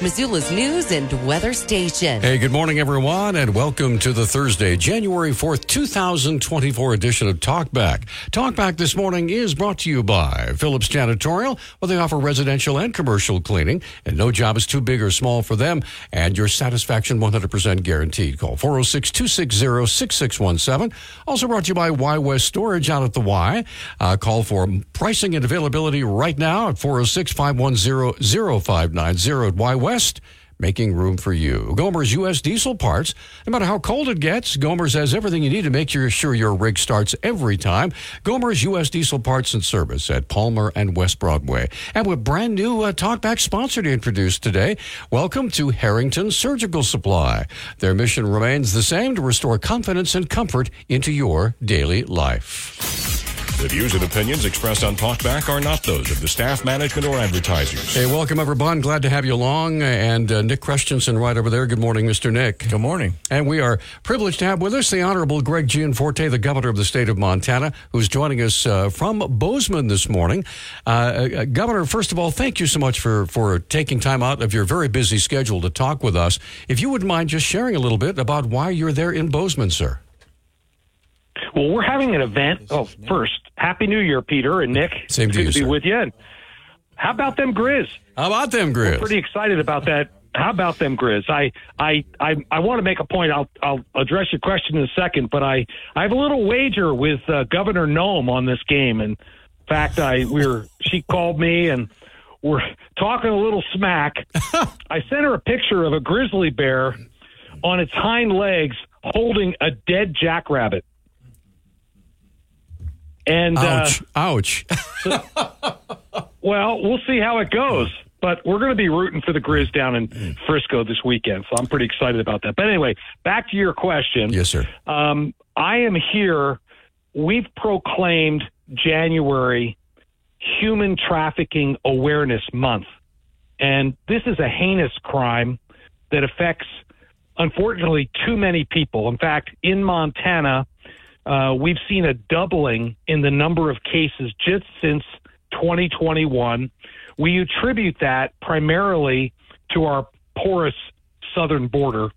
Missoula's news and weather station. Hey, good morning, everyone, and welcome to the Thursday, January 4th, 2024 edition of Talkback. Talkback this morning is brought to you by Phillips Janitorial, where they offer residential and commercial cleaning, and no job is too big or small for them, and your satisfaction 100% guaranteed. Call 406 260 6617. Also brought to you by Y West Storage out at the Y. Uh, call for pricing and availability right now at 406 510 0590 at Y West. West, making room for you. Gomer's U.S. diesel parts. No matter how cold it gets, Gomer's has everything you need to make sure your rig starts every time. Gomer's U.S. diesel parts and service at Palmer and West Broadway. And with brand new uh, Talkback sponsor to introduce today, welcome to Harrington Surgical Supply. Their mission remains the same to restore confidence and comfort into your daily life. The views and opinions expressed on Talkback are not those of the staff, management, or advertisers. Hey, welcome everyone. Glad to have you along. And uh, Nick Christensen right over there. Good morning, Mr. Nick. Good morning. And we are privileged to have with us the Honorable Greg Gianforte, the governor of the state of Montana, who's joining us uh, from Bozeman this morning. Uh, uh governor, first of all, thank you so much for, for taking time out of your very busy schedule to talk with us. If you wouldn't mind just sharing a little bit about why you're there in Bozeman, sir. Well, we're having an event. Oh, first, Happy New Year, Peter and Nick. Same to Good you, to be sir. with you. And how about them Grizz? How about them Grizz? Pretty excited about that. How about them Grizz? I I I, I want to make a point. I'll I'll address your question in a second, but I I have a little wager with uh, Governor Noem on this game. In fact, I we were she called me and we're talking a little smack. I sent her a picture of a grizzly bear on its hind legs holding a dead jackrabbit. And ouch, uh, ouch. well, we'll see how it goes. But we're going to be rooting for the Grizz down in Frisco this weekend, so I'm pretty excited about that. But anyway, back to your question. Yes, sir. Um, I am here. We've proclaimed January Human Trafficking Awareness Month, and this is a heinous crime that affects, unfortunately, too many people. In fact, in Montana uh, we've seen a doubling in the number of cases just since 2021. We attribute that primarily to our porous southern border.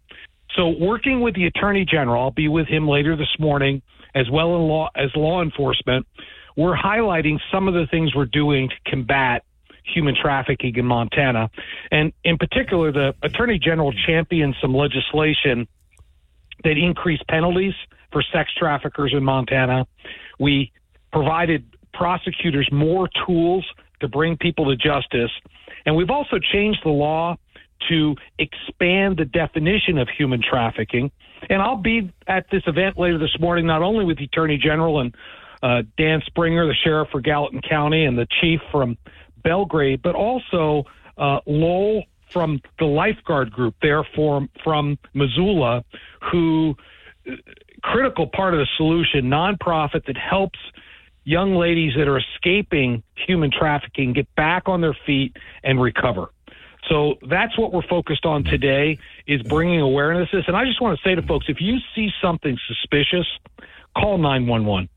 So, working with the Attorney General, I'll be with him later this morning, as well law, as law enforcement. We're highlighting some of the things we're doing to combat human trafficking in Montana. And in particular, the Attorney General championed some legislation that increased penalties for sex traffickers in Montana. We provided prosecutors more tools to bring people to justice. And we've also changed the law to expand the definition of human trafficking. And I'll be at this event later this morning, not only with the Attorney General and uh, Dan Springer, the sheriff for Gallatin County, and the chief from Belgrade, but also uh, Lowell from the lifeguard group there from, from Missoula, who critical part of the solution, nonprofit that helps young ladies that are escaping human trafficking get back on their feet and recover. So that's what we're focused on today is bringing awareness to this. And I just want to say to folks, if you see something suspicious, call 911.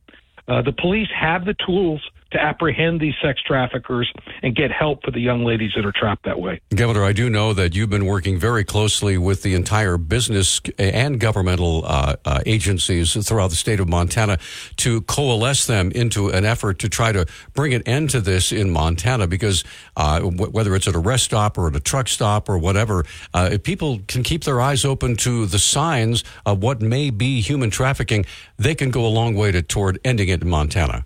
Uh, the police have the tools to apprehend these sex traffickers and get help for the young ladies that are trapped that way. Governor, I do know that you've been working very closely with the entire business and governmental uh, uh, agencies throughout the state of Montana to coalesce them into an effort to try to bring an end to this in Montana because uh, w- whether it's at a rest stop or at a truck stop or whatever, uh, if people can keep their eyes open to the signs of what may be human trafficking, they can go a long way to, toward ending it in Montana.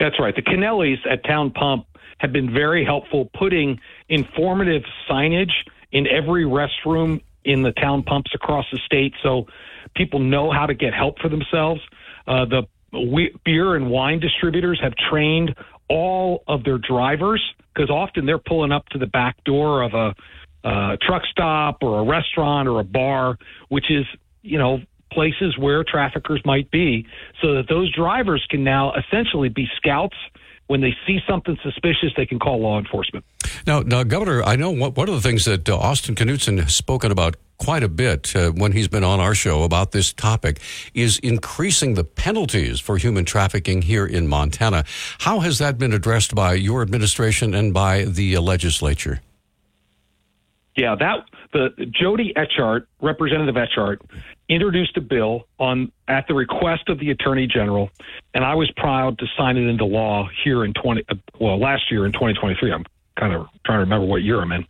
That's right. The Kenneallys at Town Pump have been very helpful putting informative signage in every restroom in the town pumps across the state so people know how to get help for themselves. Uh, the beer and wine distributors have trained all of their drivers because often they're pulling up to the back door of a uh, truck stop or a restaurant or a bar, which is, you know, places where traffickers might be so that those drivers can now essentially be scouts when they see something suspicious, they can call law enforcement. Now, now Governor, I know one of the things that uh, Austin Knudsen has spoken about quite a bit uh, when he's been on our show about this topic is increasing the penalties for human trafficking here in Montana. How has that been addressed by your administration and by the uh, legislature? Yeah, that the Jodee Etchart, Representative Etchart, introduced a bill on at the request of the Attorney General, and I was proud to sign it into law here in twenty uh, well last year in 2023. I'm kind of trying to remember what year I'm in,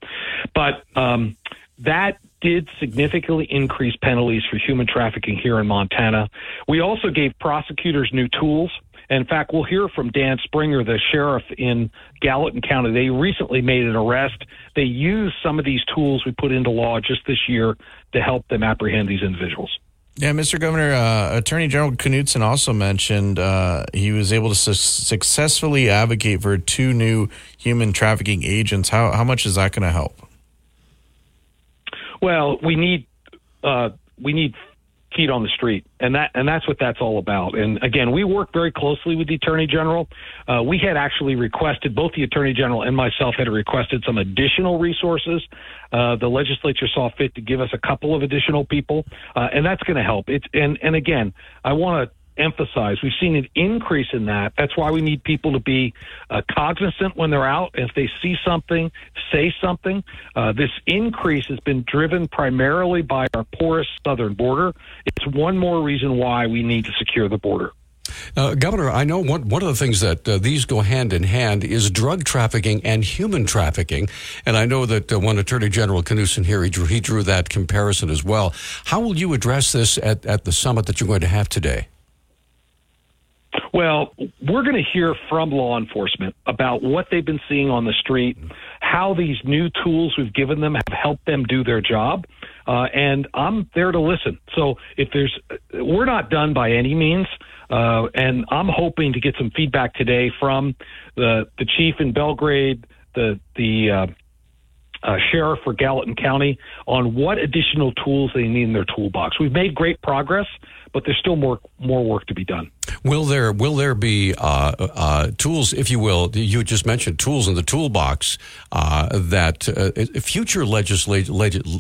but um, that did significantly increase penalties for human trafficking here in Montana. We also gave prosecutors new tools. In fact, we'll hear from Dan Springer, the sheriff in Gallatin County. They recently made an arrest. They used some of these tools we put into law just this year to help them apprehend these individuals. Yeah, Mr. Governor, uh, Attorney General Knudsen also mentioned uh, he was able to su- successfully advocate for two new human trafficking agents. How, how much is that going to help? Well, we need uh, we need feet on the street, and that and that's what that's all about. And again, we work very closely with the attorney general. Uh, we had actually requested both the attorney general and myself had requested some additional resources. Uh, the legislature saw fit to give us a couple of additional people, uh, and that's going to help. It's and and again, I want to emphasize. We've seen an increase in that. That's why we need people to be uh, cognizant when they're out. If they see something, say something. Uh, this increase has been driven primarily by our porous southern border. It's one more reason why we need to secure the border. Uh, Governor, I know one, one of the things that uh, these go hand in hand is drug trafficking and human trafficking. And I know that uh, when Attorney General Knudsen here, he drew, he drew that comparison as well. How will you address this at, at the summit that you're going to have today? Well, we're going to hear from law enforcement about what they've been seeing on the street, how these new tools we've given them have helped them do their job. Uh, and I'm there to listen. So if there's, we're not done by any means. Uh, and I'm hoping to get some feedback today from the, the chief in Belgrade, the, the, uh, uh, sheriff for Gallatin County on what additional tools they need in their toolbox. We've made great progress, but there's still more more work to be done. Will there will there be uh, uh, tools, if you will? You just mentioned tools in the toolbox uh, that uh, future legislative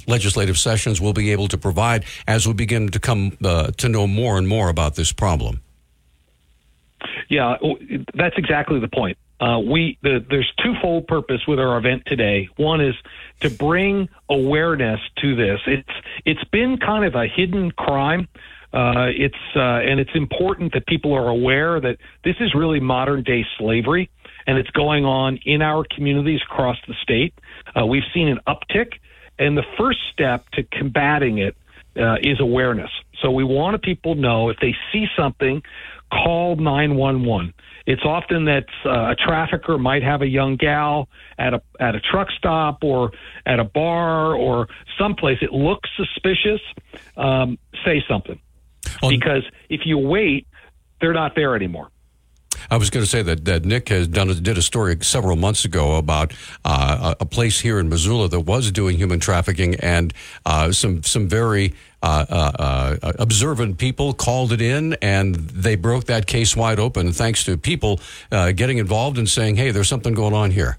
legislative sessions will be able to provide as we begin to come uh, to know more and more about this problem. Yeah, that's exactly the point. Uh, we the, there's twofold purpose with our event today. One is to bring awareness to this. It's it's been kind of a hidden crime. Uh, it's uh, and it's important that people are aware that this is really modern day slavery, and it's going on in our communities across the state. Uh, we've seen an uptick, and the first step to combating it uh, is awareness. So we want people know if they see something, call 911. It's often that uh, a trafficker might have a young gal at a at a truck stop or at a bar or someplace. It looks suspicious. Um, say something, because if you wait, they're not there anymore. I was going to say that, that Nick has done did a story several months ago about uh, a place here in Missoula that was doing human trafficking, and uh, some some very uh, uh, uh, observant people called it in, and they broke that case wide open. Thanks to people uh, getting involved and saying, "Hey, there's something going on here."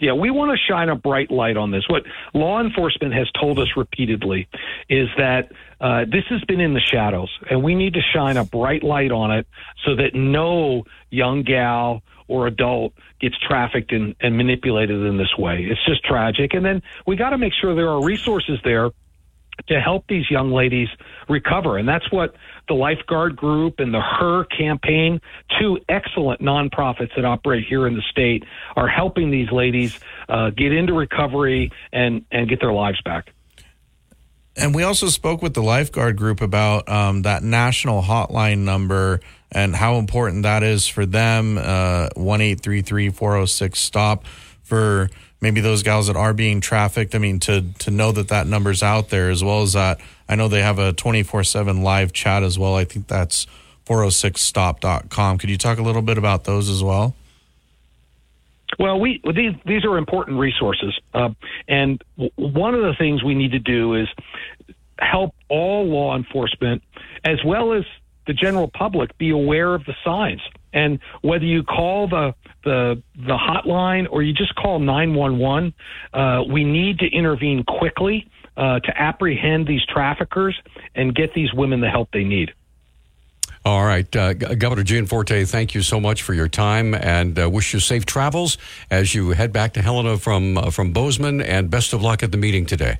Yeah, we want to shine a bright light on this. What law enforcement has told us repeatedly is that uh, this has been in the shadows, and we need to shine a bright light on it so that no young gal or adult gets trafficked and, and manipulated in this way. It's just tragic. And then we got to make sure there are resources there to help these young ladies recover. And that's what the Lifeguard Group and the HER campaign, two excellent nonprofits that operate here in the state, are helping these ladies uh, get into recovery and, and get their lives back. And we also spoke with the Lifeguard Group about um, that national hotline number and how important that is for them uh, 1 833 406 STOP for maybe those gals that are being trafficked. I mean, to to know that that number's out there, as well as that. I know they have a twenty four seven live chat as well. I think that's 406stop.com. Could you talk a little bit about those as well? Well, we these these are important resources, uh, and w- one of the things we need to do is help all law enforcement as well as the general public be aware of the signs. And whether you call the the the hotline or you just call 911, uh, we need to intervene quickly uh, to apprehend these traffickers and get these women the help they need. All right, uh, Governor Gianforte, thank you so much for your time, and uh, wish you safe travels as you head back to Helena from uh, from Bozeman, and best of luck at the meeting today.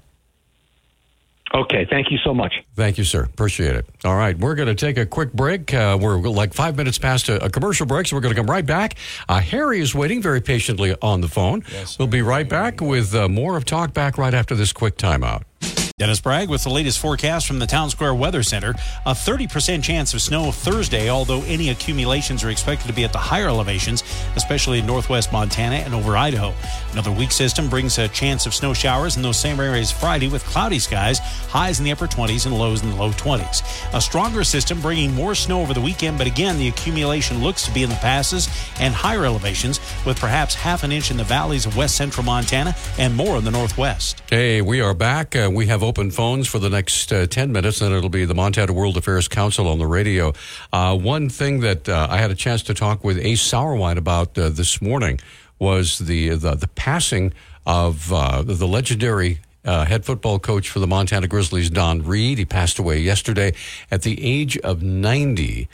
Okay, thank you so much. Thank you, sir. Appreciate it. All right, we're going to take a quick break. Uh, we're like five minutes past a, a commercial break, so we're going to come right back. Uh, Harry is waiting very patiently on the phone. Yes, we'll be right back with uh, more of Talk Back right after this quick timeout. Dennis Bragg with the latest forecast from the Town Square Weather Center. A 30% chance of snow Thursday, although any accumulations are expected to be at the higher elevations, especially in northwest Montana and over Idaho. Another weak system brings a chance of snow showers in those same areas Friday with cloudy skies, highs in the upper 20s and lows in the low 20s. A stronger system bringing more snow over the weekend, but again, the accumulation looks to be in the passes and higher elevations, with perhaps half an inch in the valleys of west central Montana and more in the northwest. Hey, we are back. Uh, we have open phones for the next uh, 10 minutes, and it'll be the Montana World Affairs Council on the radio. Uh, one thing that uh, I had a chance to talk with Ace Sauerwein about uh, this morning was the, the, the passing of uh, the legendary uh, head football coach for the Montana Grizzlies, Don Read. He passed away yesterday at the age of 90.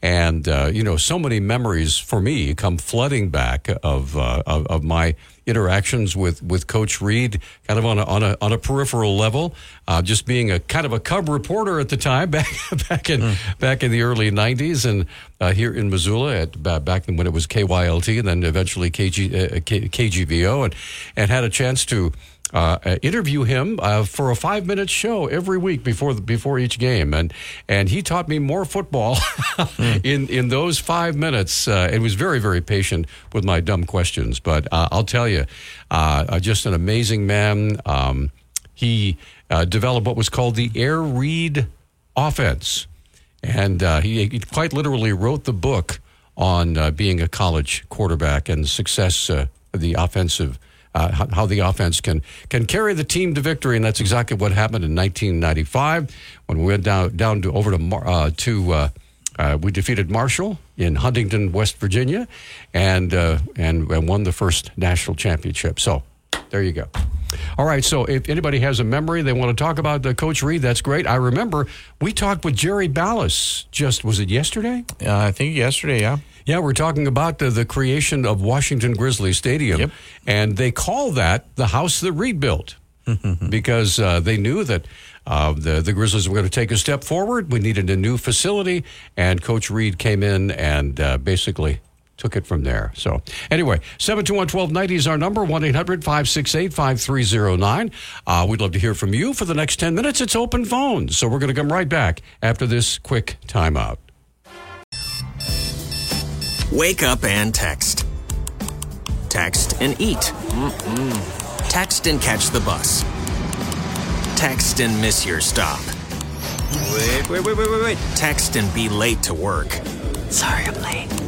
And, uh, you know, so many memories for me come flooding back of, uh, of, of, my interactions with, with Coach Read, kind of on a, on a, on a peripheral level, uh, just being a kind of a cub reporter at the time back, back in, mm. back in the early 90s and uh, here in Missoula at, back when it was KYLT and then eventually KG, uh, K, KGVO and, and had a chance to, uh, uh, interview him uh, for a five minute show every week before the, before each game, and and he taught me more football mm. in in those five minutes, uh, and was very very patient with my dumb questions. But uh, I'll tell you, uh, just an amazing man. Um, he developed what was called the Air Read offense, and he, he, quite literally wrote the book on being a college quarterback and success, the offensive uh, how, the offense can can carry the team to victory, and that's exactly what happened in 1995 when we went down down to over to uh, to. Uh, uh, we defeated Marshall in Huntington, West Virginia, and, uh, and and won the first national championship. So, there you go. All right. So, if anybody has a memory they want to talk about the Coach Read, that's great. I remember we talked with Jerry Ballas. Just was it yesterday? Yeah, I think yesterday. Yeah. Yeah, we're talking about the, the creation of Washington Grizzly Stadium, yep. and they call that the house that Read built because uh, they knew that uh, the the Grizzlies were going to take a step forward. We needed a new facility, and Coach Read came in and uh, basically took it from there. So, anyway, 721 1290 is our number 1 800 568 5309. Uh, we'd love to hear from you for the next 10 minutes. It's open phones. So, we're going to come right back after this quick timeout. Wake up and text. Text and eat. Mm-mm. Text and catch the bus. Text and miss your stop. Wait, wait, wait, wait, wait, wait. Text and be late to work. Sorry, I'm late.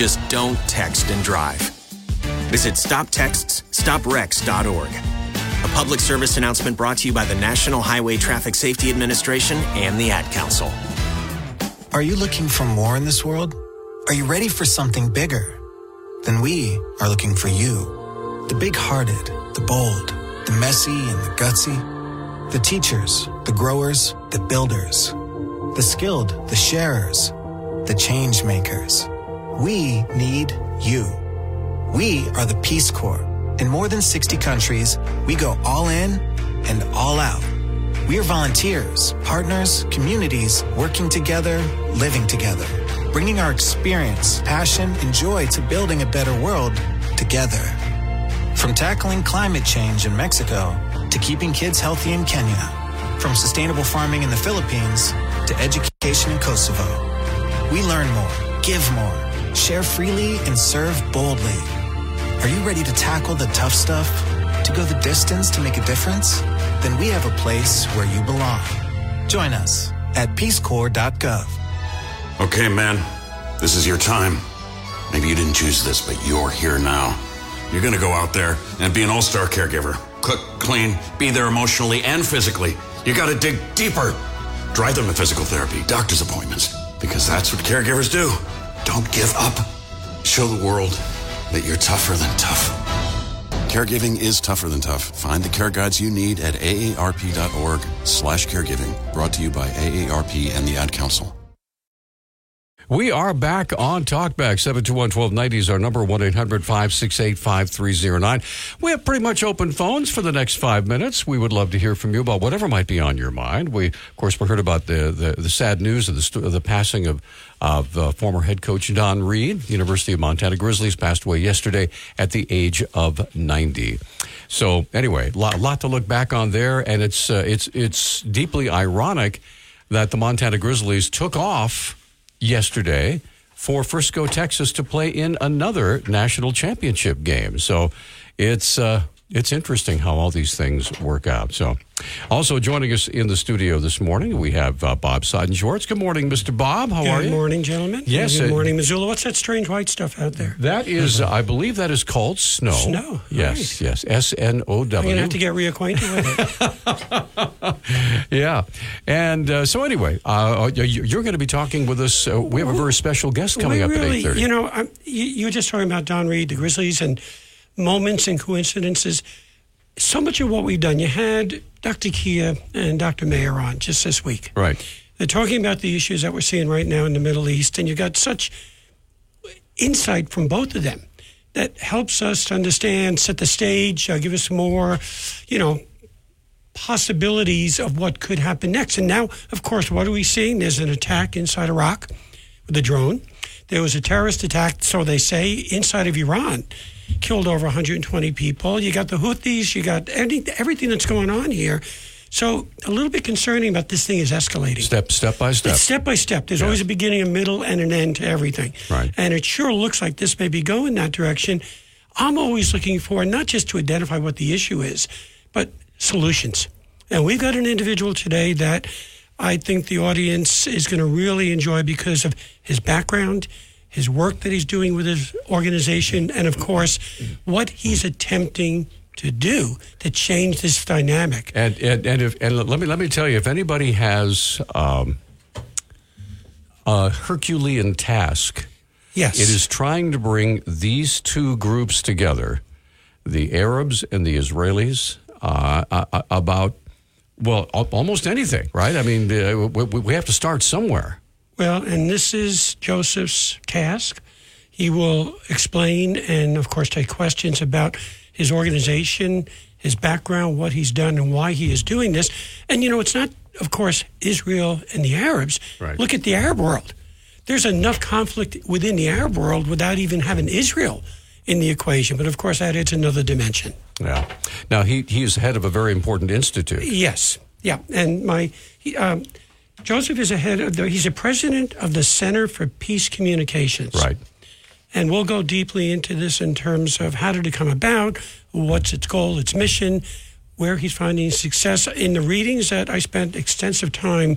Just don't text and drive. Visit stoptextsstopwrecks.org. A public service announcement brought to you by the National Highway Traffic Safety Administration and the Ad Council. Are you looking for more in this world? Are you ready for something bigger? Then we are looking for you. The big hearted, the bold, the messy and the gutsy. The teachers, the growers, the builders. The skilled, the sharers, the change makers. We need you. We are the Peace Corps. In more than 60 countries, we go all in and all out we're volunteers, partners, communities working together, living together, bringing our experience, passion, and joy to building a better world together. From tackling climate change in Mexico to keeping kids healthy in Kenya, from sustainable farming in the Philippines to education in Kosovo. We learn more, give more, share freely, and serve boldly. Are you ready to tackle the tough stuff? To go the distance to make a difference? Then we have a place where you belong. Join us at peacecorps.gov. Okay, man, this is your time. Maybe you didn't choose this, but you're here now. You're gonna go out there and be an all star caregiver. Cook, clean, be there emotionally and physically. You gotta dig deeper. Drive them to physical therapy, doctor's appointments, because that's what caregivers do. Don't give up. Show the world that you're tougher than tough. Caregiving is tougher than tough. Find the care guides you need at aarp.org slash caregiving. Brought to you by AARP and the Ad Council. We are back on Talkback. 721-1290 is our number, 1-800-568-5309. We have pretty much open phones for the next five minutes. We would love to hear from you about whatever might be on your mind. We, of course, we heard about the, the, the sad news of the, of the passing of, of uh, former head coach Don Read. University of Montana Grizzlies passed away yesterday at the age of 90. So anyway, a lot, lot to look back on there, and it's, uh, it's, it's deeply ironic that the Montana Grizzlies took off yesterday for Frisco, Texas to play in another national championship game. So it's uh, it's interesting how all these things work out. So also joining us in the studio this morning, we have uh, Bob Seidenschwarz. Good morning, Mr. Bob. How Good are you? Good morning, gentlemen. Yes, Good uh, morning, Missoula. What's that strange white stuff out there? That is, uh, I believe that is called snow. Snow, Yes, yes. S N O W. going to have to get reacquainted with it. Yeah. And uh, so anyway, uh, you- you're going to be talking with us. Uh, we have a very special guest coming we up really, at 8.30. You know, I'm, you, you were just talking about Don Read, the Grizzlies, and moments and coincidences. So much of what we've done, you had Dr. Kia and Dr. Mayer on just this week. right. They're talking about the issues that we're seeing right now in the Middle East, and you got such insight from both of them that helps us to understand, set the stage, uh, give us more, you know, possibilities of what could happen next. And now, of course, what are we seeing? There's an attack inside Iraq with a drone. There was a terrorist attack, so they say, inside of Iran, killed over 120 people. You got the Houthis, you got any, everything that's going on here. So a little bit concerning about this thing is escalating. Step, step by step. It's step by step. There's Yeah. always a beginning, a middle, and an end to everything. Right. And it sure looks like this may be going that direction. I'm always looking for not just to identify what the issue is, but solutions. And we've got an individual today that I think the audience is going to really enjoy because of his background, his work that he's doing with his organization, and of course, what he's attempting to do to change this dynamic. And and and, if, and let me let me tell you, if anybody has um, a Herculean task, Yes. it is trying to bring these two groups together, the Arabs and the Israelis, uh, uh, about well, almost anything, right? I mean, uh, we have to start somewhere. Well, and this is Joseph's task. He will explain and, of course, take questions about his organization, his background, what he's done, and why he is doing this. And, you know, it's not, of course, Israel and the Arabs. Right. Look at the Arab world. There's enough conflict within the Arab world without even having Israel in the equation. But, of course, that adds another dimension. Yeah. Now he he is head of a very important institute. Yes. Yeah. And my he, um, Joseph is a head of the. He's a president of the Center for Peace Communications. Right. And we'll go deeply into this in terms of how did it come about, what's its goal, its mission, where he's finding success. In the readings that I spent extensive time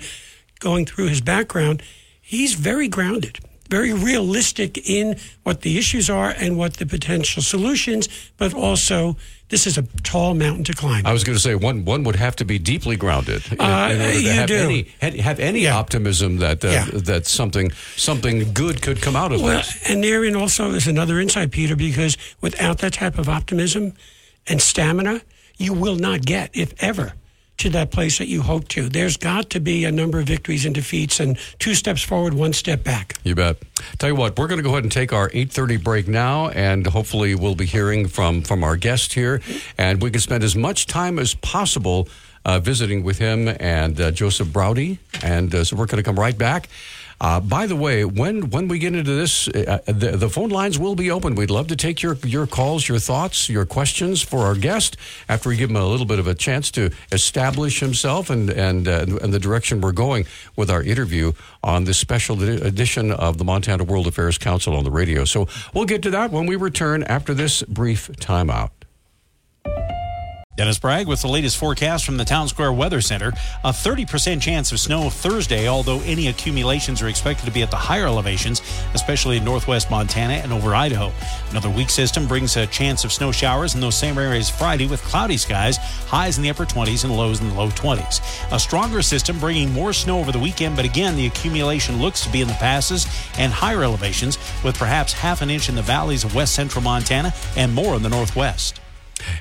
going through his background, he's very grounded, very realistic in what the issues are and what the potential solutions, but also this is a tall mountain to climb. I was going to say one one would have to be deeply grounded in, Uh, in order to you have do. any have any Yeah. optimism that uh, Yeah. that something something good could come out of Well, this. and therein also is another insight, Peter, because without that type of optimism and stamina, you will not get, if ever, to that place that you hope to. There's got to be a number of victories and defeats, and two steps forward, one step back. You bet. Tell you what, we're going to go ahead and take our 8:30 break now, and hopefully we'll be hearing from from our guest here, and we can spend as much time as possible uh, visiting with him and uh, Joseph Braude, and uh, so we're going to come right back. Uh, by the way, when when we get into this, uh, the, the phone lines will be open. We'd love to take your your calls, your thoughts, your questions for our guest after we give him a little bit of a chance to establish himself and and uh, and the direction we're going with our interview on this special edition of the Montana World Affairs Council on the radio. So we'll get to that when we return after this brief timeout. Dennis Bragg with the latest forecast from the Town Square Weather Center. A 30% chance of snow Thursday, although any accumulations are expected to be at the higher elevations, especially in northwest Montana and over Idaho. Another weak system brings a chance of snow showers in those same areas Friday with cloudy skies, highs in the upper 20s and lows in the low 20s. A stronger system bringing more snow over the weekend, but again, the accumulation looks to be in the passes and higher elevations, with perhaps half an inch in the valleys of west central Montana and more in the northwest.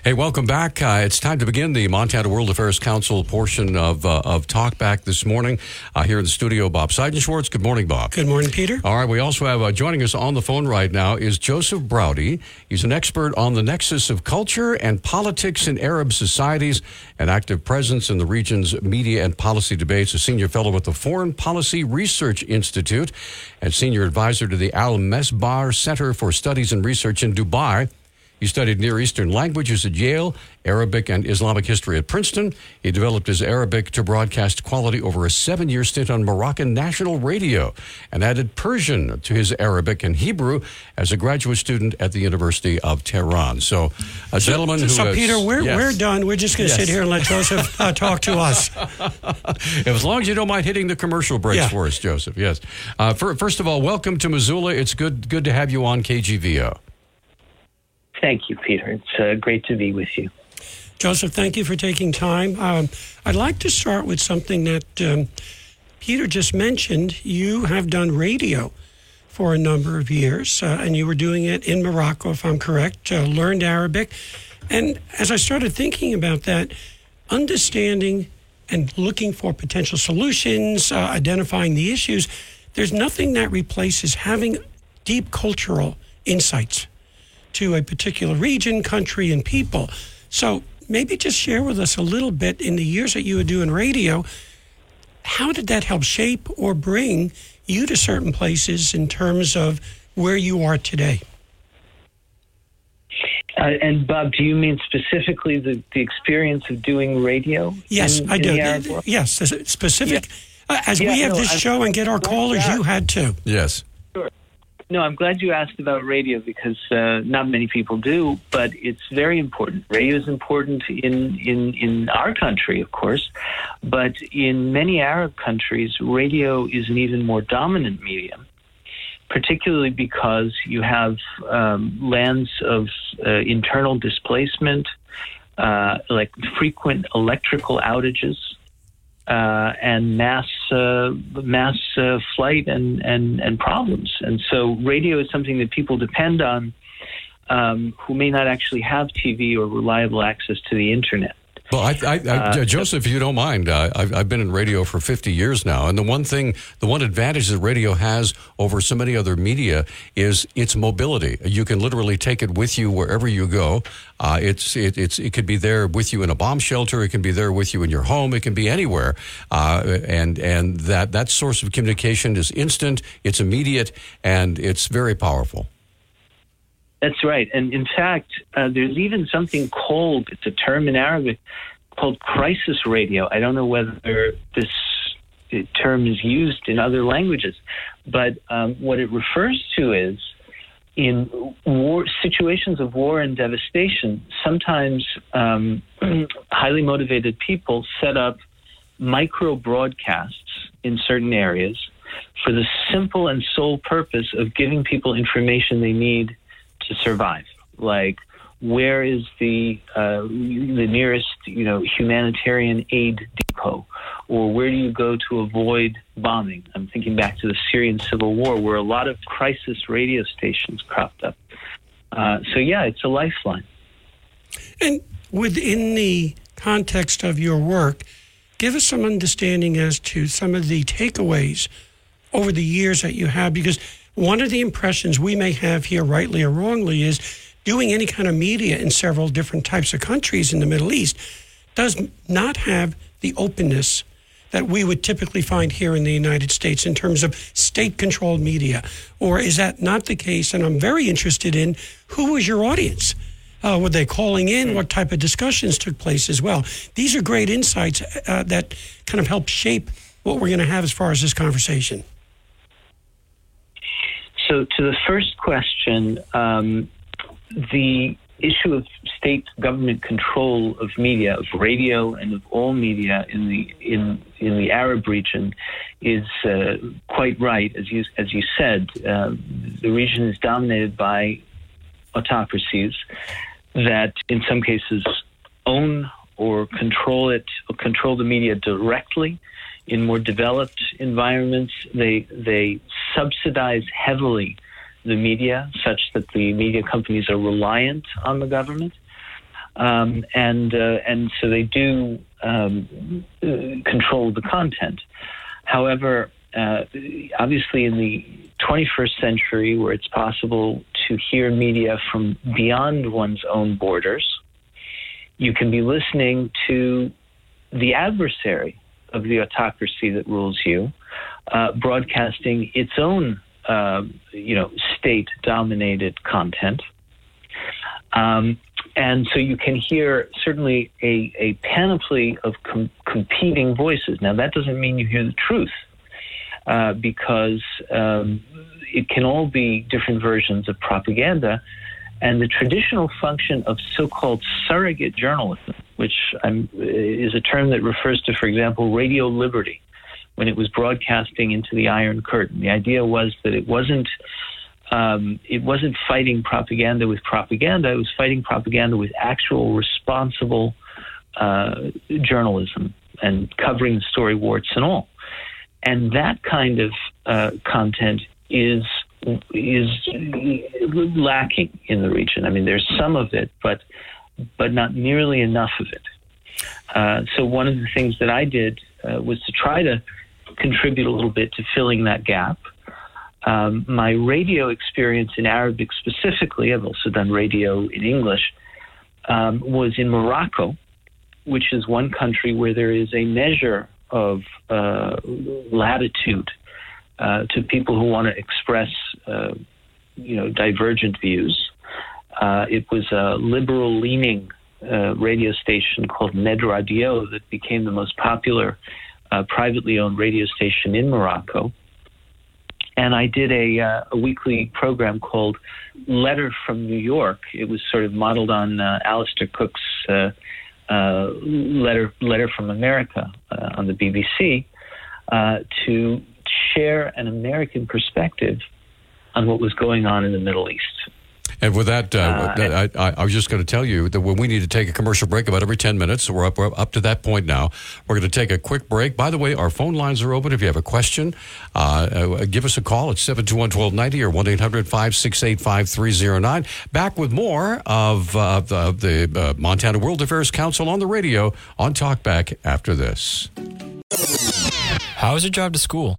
Hey, welcome back. Uh, it's time to begin the Montana World Affairs Council portion of uh, of Talkback this morning. Uh, here in the studio, Bob Seidenschwarz. Good morning, Bob. Good morning, Peter. All right, we also have uh, joining us on the phone right now is Joseph Braude. He's an expert on the nexus of culture and politics in Arab societies, an active presence in the region's media and policy debates, a senior fellow at the Foreign Policy Research Institute, and senior advisor to the Al Mesbar Center for Studies and Research in Dubai. He studied Near Eastern languages at Yale, Arabic and Islamic history at Princeton. He developed his Arabic to broadcast quality over a seven year stint on Moroccan national radio and added Persian to his Arabic and Hebrew as a graduate student at the University of Tehran. So, a gentleman so, who. So, has, Peter, we're, yes. we're done. We're just going to Yes. sit here and let Joseph uh, talk to us. as long as you don't mind hitting the commercial breaks Yeah. for us, Joseph. Yes. Uh, fir- first of all, welcome to Missoula. It's good good to have you on KGVO. Thank you, Peter. It's uh, great to be with you. Joseph, thank you for taking time. Um, I'd like to start with something that um, Peter just mentioned. You have done radio for a number of years, uh, and you were doing it in Morocco, if I'm correct, uh, learned Arabic. And as I started thinking about that, understanding and looking for potential solutions, uh, identifying the issues, there's nothing that replaces having deep cultural insights to a particular region, country, and people. So maybe just share with us a little bit in the years that you were doing radio, how did that help shape or bring you to certain places in terms of where you are today? Uh, and Bob, do you mean specifically the, the experience of doing radio? Yes, in- I in do. the Arab? Yes, the specific. Uh, as Yeah, we have no, this I'm- show and get our callers, you had to. Yes. No, I'm glad you asked about radio because uh, not many people do, but it's very important. Radio is important in, in, in our country, of course, but in many Arab countries, radio is an even more dominant medium, particularly because you have um, lands of uh, internal displacement, uh, like frequent electrical outages uh, and mass uh, mass uh, flight and, and, and problems. And so radio is something that people depend on um, who may not actually have TV or reliable access to the internet. Well, I, I, I, Uh, Joseph, if you don't mind, uh, I've, I've been in radio for 50 years now, and the one thing, the one advantage that radio has over so many other media is its mobility. You can literally take it with you wherever you go. Uh, it's, it, it's, it could be there with you in a bomb shelter. It can be there with you in your home. It can be anywhere, uh, and and that that source of communication is instant. It's immediate, and it's very powerful. That's right. And in fact, uh, there's even something called, it's a term in Arabic, called crisis radio. I don't know whether this uh, term is used in other languages, but um, what it refers to is in war situations of war and devastation, sometimes um, highly motivated people set up micro broadcasts in certain areas for the simple and sole purpose of giving people information they need to survive. Like, where is the uh, the nearest you know humanitarian aid depot, or where do you go to avoid bombing? I'm thinking back to the Syrian civil war, where a lot of crisis radio stations cropped up. Uh, so yeah, it's a lifeline. And within the context of your work, give us some understanding as to some of the takeaways over the years that you have, because one of the impressions we may have here, rightly or wrongly, is doing any kind of media in several different types of countries in the Middle East does not have the openness that we would typically find here in the United States in terms of state controlled media? Or is that not the case? And I'm very interested in who was your audience? Uh, were they calling in? What type of discussions took place as well? These are great insights uh, that kind of help shape what we're going to have as far as this conversation. So, to the first question, um, the issue of state government control of media, of radio and of all media in the in in the Arab region, is uh, quite right. As you as you said, uh, the region is dominated by autocracies that, in some cases, own or control it or control the media directly. In more developed environments, they they subsidize heavily the media, such that the media companies are reliant on the government, um, and uh, and so they do um, control the content. However, uh, obviously, in the 21st century, where it's possible to hear media from beyond one's own borders, you can be listening to the adversary of the autocracy that rules you, uh, broadcasting its own, uh, you know, state-dominated content. Um, and so you can hear certainly a, a panoply of com- competing voices. Now, that doesn't mean you hear the truth, uh, because um, it can all be different versions of propaganda. And the traditional function of so called surrogate journalism, which I'm, is a term that refers to, for example, Radio Liberty, when it was broadcasting into the Iron Curtain. The idea was that it wasn't. Um, it wasn't fighting propaganda with propaganda. It was fighting propaganda with actual responsible uh, journalism and covering the story warts and all. And that kind of uh, content is is lacking in the region. I mean, there's some of it, but but not nearly enough of it. Uh, so one of the things that I did uh, was to try to contribute a little bit to filling that gap. Um, my radio experience in Arabic specifically, I've also done radio in English, um, was in Morocco, which is one country where there is a measure of uh, latitude uh, to people who want to express, uh, you know, divergent views. Uh, it was a liberal-leaning uh, radio station called Med Radio that became the most popular uh, privately owned radio station in Morocco. And I did a, uh, a weekly program called Letter from New York. It was sort of modeled on Alistair Cooke's letter Letter from America on the BBC uh, to share an American perspective on what was going on in the Middle East. And with that, uh, I, I, I, was just going to tell you that when we need to take a commercial break about every 10 minutes, so we're up, we're up to that point now. We're going to take a quick break. By the way, our phone lines are open. If you have a question, uh, uh, give us a call. at 721 1290 or 1 800 568 5309. Back with more of uh, the, the uh, Montana World Affairs Council on the radio on Talkback after this. How is your job to school?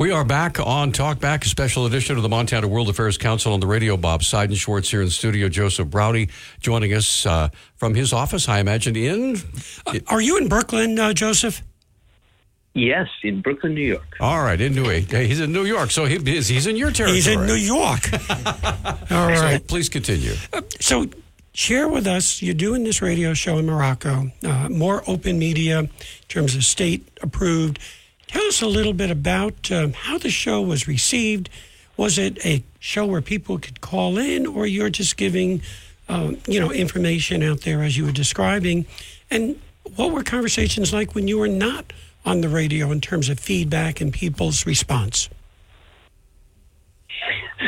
We are back on Talkback, a special edition of the Montana World Affairs Council on the radio. Bob Seidenschwarz here in the studio. Joseph Braude joining us uh, from his office, I imagine, in. Uh, are you in Brooklyn, uh, Joseph? Yes, in Brooklyn, New York. All right, in New York. He's in New York, so he, he's in your territory. He's in New York. All right. So please continue. Uh, so share with us, you're doing this radio show in Morocco, uh, more open media in terms of state approved. Tell us a little bit about um, how the show was received. Was it a show where people could call in, or you're just giving, um, you know, information out there as you were describing? And what were conversations like when you were not on the radio in terms of feedback and people's response?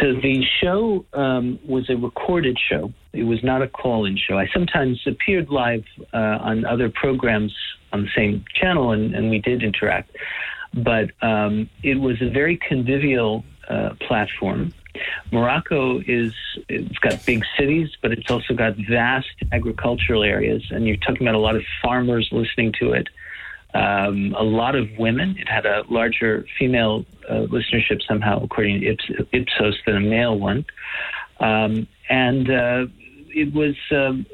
So the show um, was a recorded show. It was not a call-in show. I sometimes appeared live uh, on other programs on the same channel, and, and we did interact. But um, it was a very convivial uh, platform. Morocco is it's got big cities, but it's also got vast agricultural areas, and you're talking about a lot of farmers listening to it. Um, a lot of women. It had a larger female uh, listenership somehow, according to Ips- Ipsos, than a male one. Um, and uh, it was um,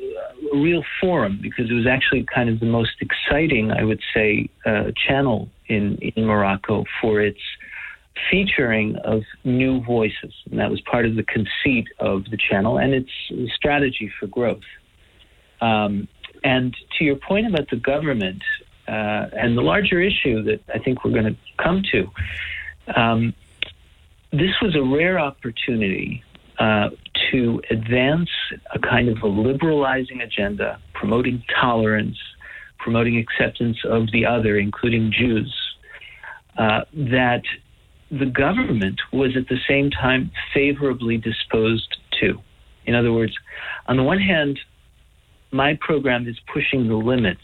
a real forum because it was actually kind of the most exciting, I would say, uh, channel in, in Morocco for its featuring of new voices. And that was part of the conceit of the channel and its strategy for growth. Um, and to your point about the government uh, and the larger issue that I think we're going to come to, um, this was a rare opportunity uh, to advance a kind of a liberalizing agenda, promoting tolerance, promoting acceptance of the other, including Jews, uh, that the government was at the same time favorably disposed to. In other words, on the one hand, my program is pushing the limits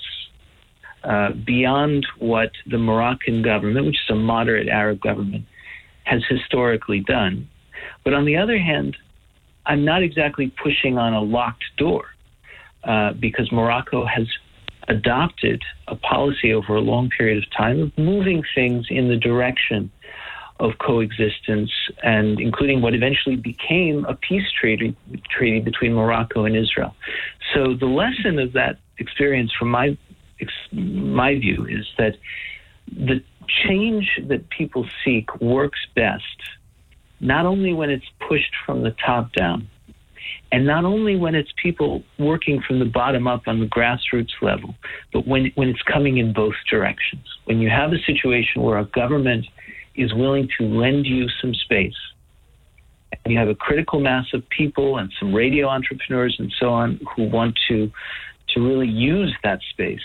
uh, beyond what the Moroccan government, which is a moderate Arab government, has historically done. But on the other hand, I'm not exactly pushing on a locked door uh, because Morocco has adopted a policy over a long period of time of moving things in the direction of coexistence and including what eventually became a peace treaty treaty between Morocco and Israel. So the lesson of that experience from my my view is that the change that people seek works best not only when it's pushed from the top down and not only when it's people working from the bottom up on the grassroots level, but when, when it's coming in both directions. When you have a situation where a government is willing to lend you some space. And you have a critical mass of people and some radio entrepreneurs and so on who want to to really use that space.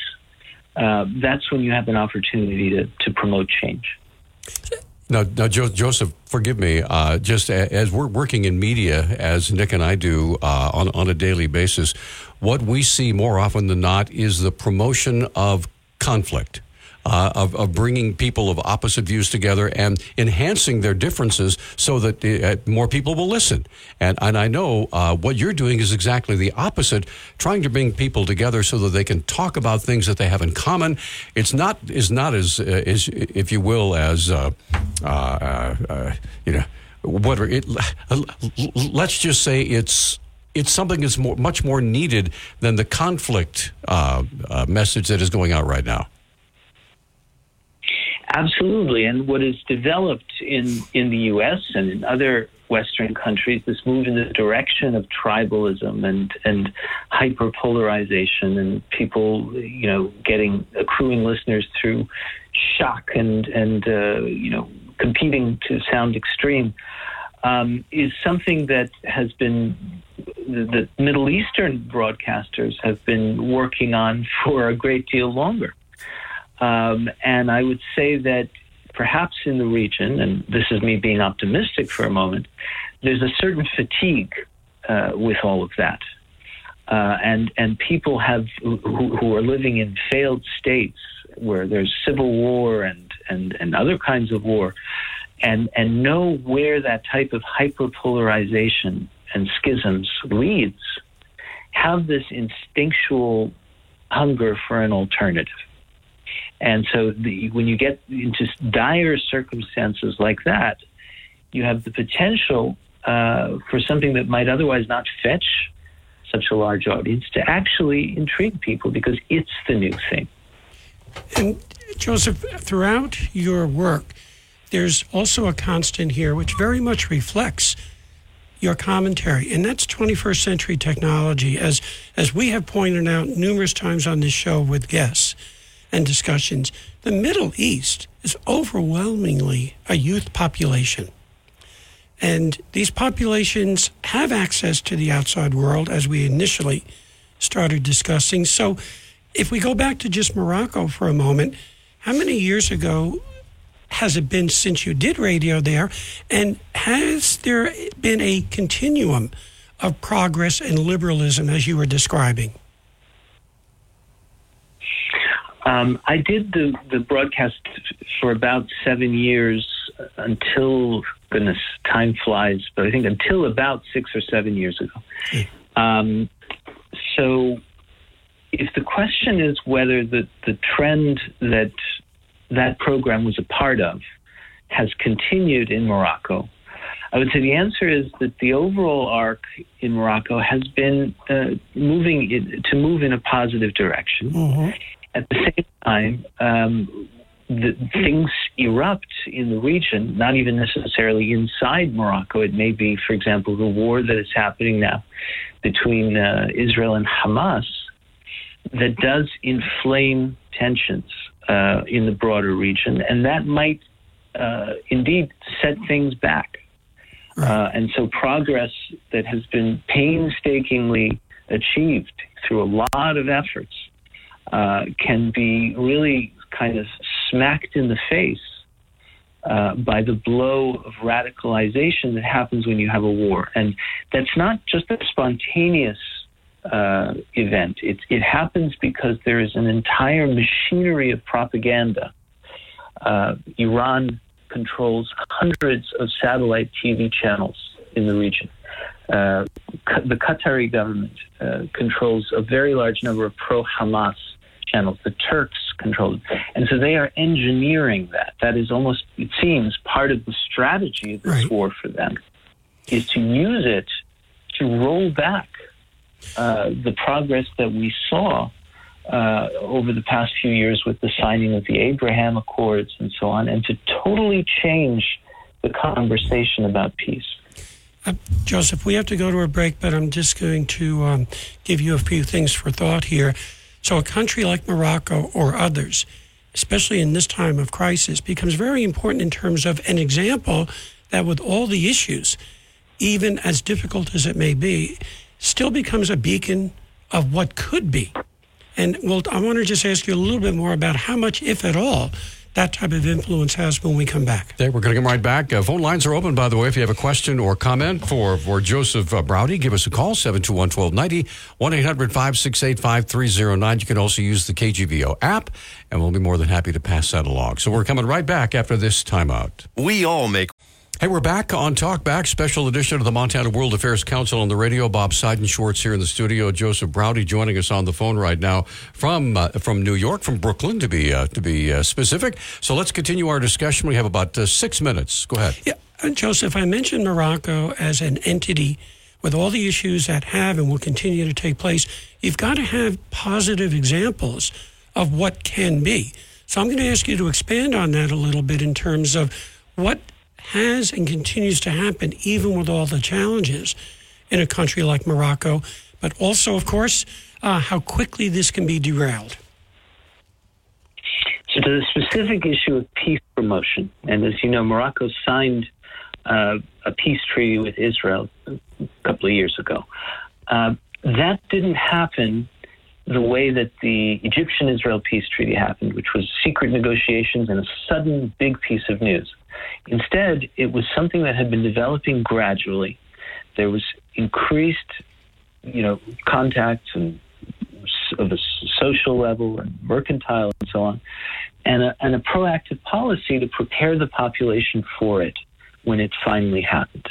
Uh, that's when you have an opportunity to, to promote change. Now, now jo- Joseph, forgive me. Uh, just as we're working in media, as Nick and I do uh, on on a daily basis, what we see more often than not is the promotion of conflict uh, of, of bringing people of opposite views together and enhancing their differences so that uh, more people will listen. And, and I know uh, what you're doing is exactly the opposite, trying to bring people together so that they can talk about things that they have in common. It's not is not as, uh, as if you will, as uh, uh, you know, whatever. It, let's just say it's it's something that's more, much more needed than the conflict uh, uh, message that is going out right now. Absolutely. And what is developed in, in the U.S. and in other Western countries, this move in the direction of tribalism and, and hyperpolarization and people, you know, getting accruing listeners through shock and, and uh, you know, competing to sound extreme. Um, is something that has been the, the Middle Eastern broadcasters have been working on for a great deal longer. Um, and I would say that perhaps in the region, and this is me being optimistic for a moment, there's a certain fatigue uh, with all of that. Uh, and and people have who, who, are living in failed states where there's civil war and, and, and other kinds of war, and and know where that type of hyperpolarization and schisms leads, have this instinctual hunger for an alternative. And so the, when you get into dire circumstances like that, you have the potential uh, for something that might otherwise not fetch such a large audience to actually intrigue people because it's the new thing. And Joseph, throughout your work, there's also a constant here which very much reflects your commentary, and that's 21st century technology, as as we have pointed out numerous times on this show with guests and discussions. The Middle East is overwhelmingly a youth population. And these populations have access to the outside world, as we initially started discussing. So, if we go back to just Morocco for a moment, how many years ago has it been since you did radio there? And has there been a continuum of progress and liberalism as you were describing? Um, I did the, the broadcast for about seven years until, goodness, time flies, but I think until about six or seven years ago. Um, so if the question is whether the, the trend that that program was a part of has continued in Morocco, I would say the answer is that the overall arc in Morocco has been uh, moving in, to move in a positive direction. At the same time, um, the, things erupt in the region, not even necessarily inside Morocco. It may be, for example, the war that is happening now between uh, Israel and Hamas that does inflame tensions uh, in the broader region, and that might uh, indeed set things back. Uh, and so, progress that has been painstakingly achieved through a lot of efforts uh, can be really kind of smacked in the face uh, by the blow of radicalization that happens when you have a war. And that's not just a spontaneous uh, event, it, it happens because there is an entire machinery of propaganda. Uh, Iran controls hundreds of satellite TV channels in the region. Uh, the Qatari government uh, controls a very large number of pro Hamas channels. The Turks control it. And so they are engineering that. That is almost, it seems, part of the strategy of this war for them, is to use it to roll back uh, the progress that we saw uh, over the past few years with the signing of the Abraham Accords and so on, and to totally change the conversation about peace. Uh, Joseph, we have to go to a break, but I'm just going to um, give you a few things for thought here. So, a country like Morocco or others, especially in this time of crisis, becomes very important in terms of an example that, with all the issues, even as difficult as it may be, still becomes a beacon of what could be. And well, I want to just ask you a little bit more about how much, if at all, that type of influence has when we come back. Okay, we're going to come right back. Uh, phone lines are open, by the way. If you have a question or comment for, for Joseph uh, Braude, give us a call, 721 1290, 1 800 568 5309. You can also use the KGVO app, and we'll be more than happy to pass that along. So we're coming right back after this timeout. We all make. Hey, we're back on Talk Back, special edition of the Montana World Affairs Council on the radio. Bob Seidenschwarz here in the studio. Joseph Braude joining us on the phone right now from uh, from New York, from Brooklyn to be uh, to be uh, specific. So let's continue our discussion. We have about uh, six minutes. Go ahead. Yeah, and Joseph, I mentioned Morocco as an entity with all the issues that have and will continue to take place. You've got to have positive examples of what can be. So I'm going to ask you to expand on that a little bit in terms of what has and continues to happen, even with all the challenges in a country like Morocco, but also, of course, uh, how quickly this can be derailed. So, to the specific issue of peace promotion, and as you know, Morocco signed uh, a peace treaty with Israel a couple of years ago. Uh, that didn't happen the way that the Egyptian Israel peace treaty happened, which was secret negotiations and a sudden big piece of news. Instead, it was something that had been developing gradually. There was increased, you know, contacts and of a social level and mercantile and so on, and a, and a proactive policy to prepare the population for it when it finally happened.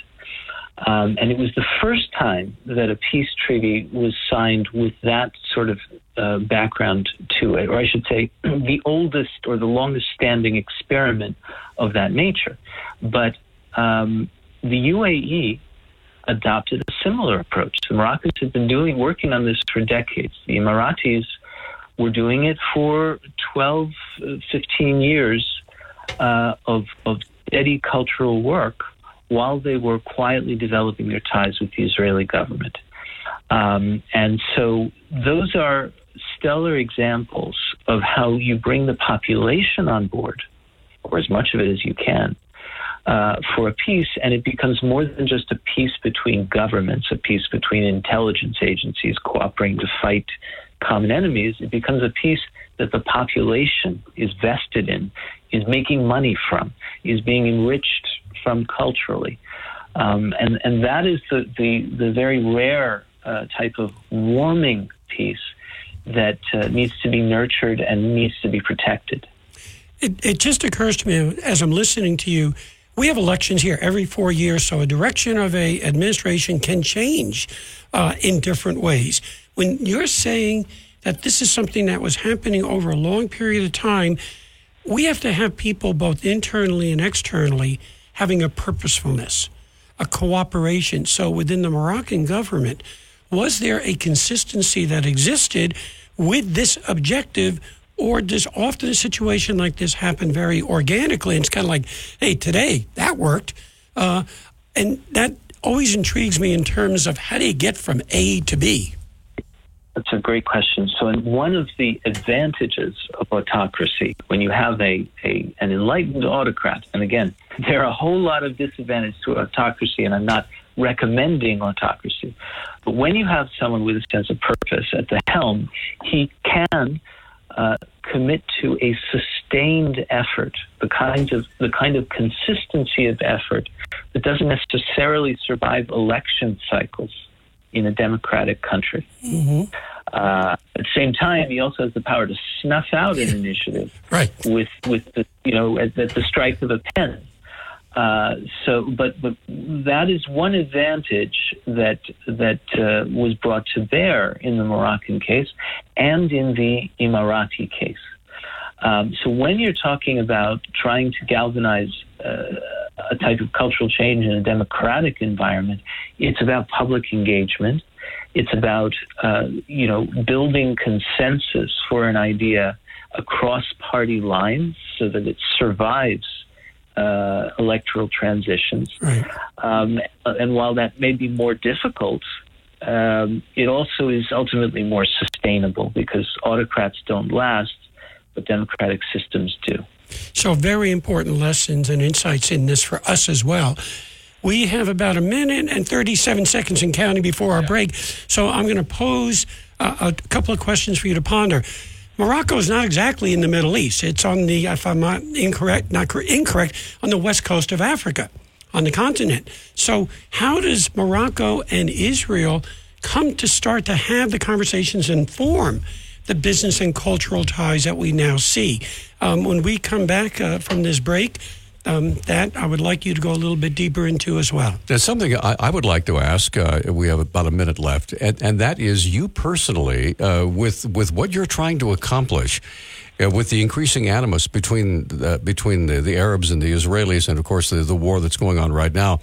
Um, and it was the first time that a peace treaty was signed with that sort of uh, background to it, or I should say, the oldest or the longest standing experiment of that nature. But um, the UAE adopted a similar approach. The Moroccans had been doing working on this for decades. The Emiratis were doing it for 12, uh, 15 years uh, of, of steady cultural work while they were quietly developing their ties with the Israeli government. Um, and so those are stellar examples of how you bring the population on board, or as much of it as you can, uh, for a peace, and it becomes more than just a peace between governments, a peace between intelligence agencies cooperating to fight common enemies. It becomes a peace that the population is vested in, is making money from, is being enriched from culturally. Um, and, and that is the, the, the very rare uh, type of warming peace that uh, needs to be nurtured and needs to be protected. It, it just occurs to me as I'm listening to you. We have elections here every four years, so a direction of a administration can change uh, in different ways. When you're saying that this is something that was happening over a long period of time, we have to have people both internally and externally having a purposefulness, a cooperation. So within the Moroccan government, was there a consistency that existed with this objective? Or does often a situation like this happen very organically? And it's kind of like, hey, today that worked. Uh, and that always intrigues me in terms of how do you get from A to B? That's a great question. So, one of the advantages of autocracy, when you have a, a an enlightened autocrat, and again, there are a whole lot of disadvantages to autocracy, and I'm not recommending autocracy, but when you have someone with a sense of purpose at the helm, he can uh, commit to a sustained effort, the kind of the kind of consistency of effort that doesn't necessarily survive election cycles in a democratic country. Mm-hmm. Uh, at the same time, he also has the power to snuff out an initiative right. with with the you know at, at the strike of a pen. Uh, so, but but that is one advantage that that uh, was brought to bear in the Moroccan case and in the Emirati case. Um, so, when you're talking about trying to galvanize uh, a type of cultural change in a democratic environment, it's about public engagement. It's about uh, you know building consensus for an idea across party lines so that it survives uh, electoral transitions. Right. Um, and while that may be more difficult, um, it also is ultimately more sustainable because autocrats don't last, but democratic systems do. So, very important lessons and insights in this for us as well. We have about a minute and 37 seconds in counting before our break. So, I'm going to pose uh, a couple of questions for you to ponder. Morocco is not exactly in the Middle East. It's on the, if I'm not incorrect, not incorrect, on the west coast of Africa, on the continent. So, how does Morocco and Israel come to start to have the conversations and form the business and cultural ties that we now see? Um, when we come back uh, from this break, um, that I would like you to go a little bit deeper into as well. There's something I, I would like to ask. Uh, we have about a minute left, and, and that is you personally, uh, with with what you're trying to accomplish. Uh, with the increasing animus between between the, the, Arabs and the Israelis, and of course the, the war that's going on right now,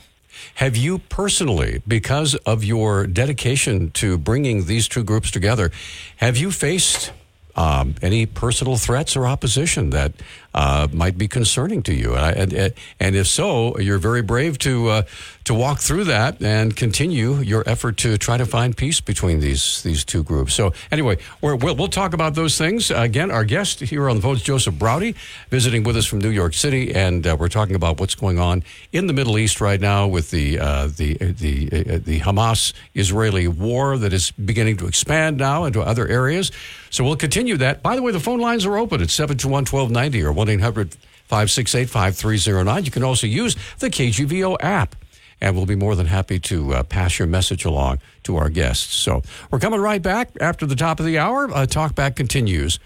have you personally, because of your dedication to bringing these two groups together, have you faced um, any personal threats or opposition that uh, might be concerning to you. And, and, and, if so, you're very brave to uh, to walk through that and continue your effort to try to find peace between these these two groups. So anyway, we will we'll talk about those things again. Our guest here on the phone is Joseph Braude, visiting with us from New York City, and uh, we're talking about what's going on in the Middle East right now with the uh, the the uh, the Hamas Israeli war that is beginning to expand now into other areas. So we'll continue that. By the way, the phone lines are open at 721 1290 or 1 800 568 5309. You can also use the KGVO app and we'll be more than happy to uh, pass your message along to our guests. So we're coming right back after the top of the hour. Uh, Talkback continues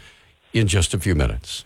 in just a few minutes.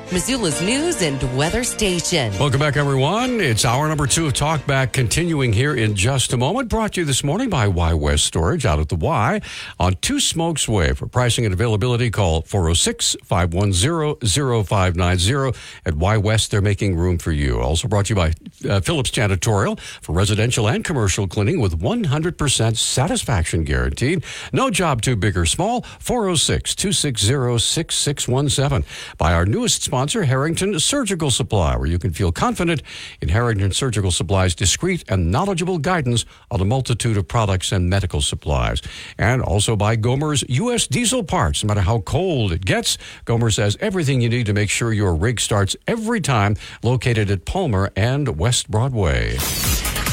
Missoula's news and weather station. Welcome back, everyone. It's hour number two of Talkback, continuing here in just a moment. Brought to you this morning by Y West Storage out at the Y on Two Smokes Way. For pricing and availability, call 406 510 0590. At Y West, they're making room for you. Also brought to you by uh, Phillips Janitorial for residential and commercial cleaning with 100% satisfaction guaranteed. No job too big or small. 406 260 6617. By our newest sponsor, sponsor, Harrington Surgical Supply, where you can feel confident in Harrington Surgical Supply's discreet and knowledgeable guidance on a multitude of products and medical supplies. And also by Gomer's U.S. diesel parts. No matter how cold it gets, Gomer says everything you need to make sure your rig starts every time, located at Palmer and West Broadway.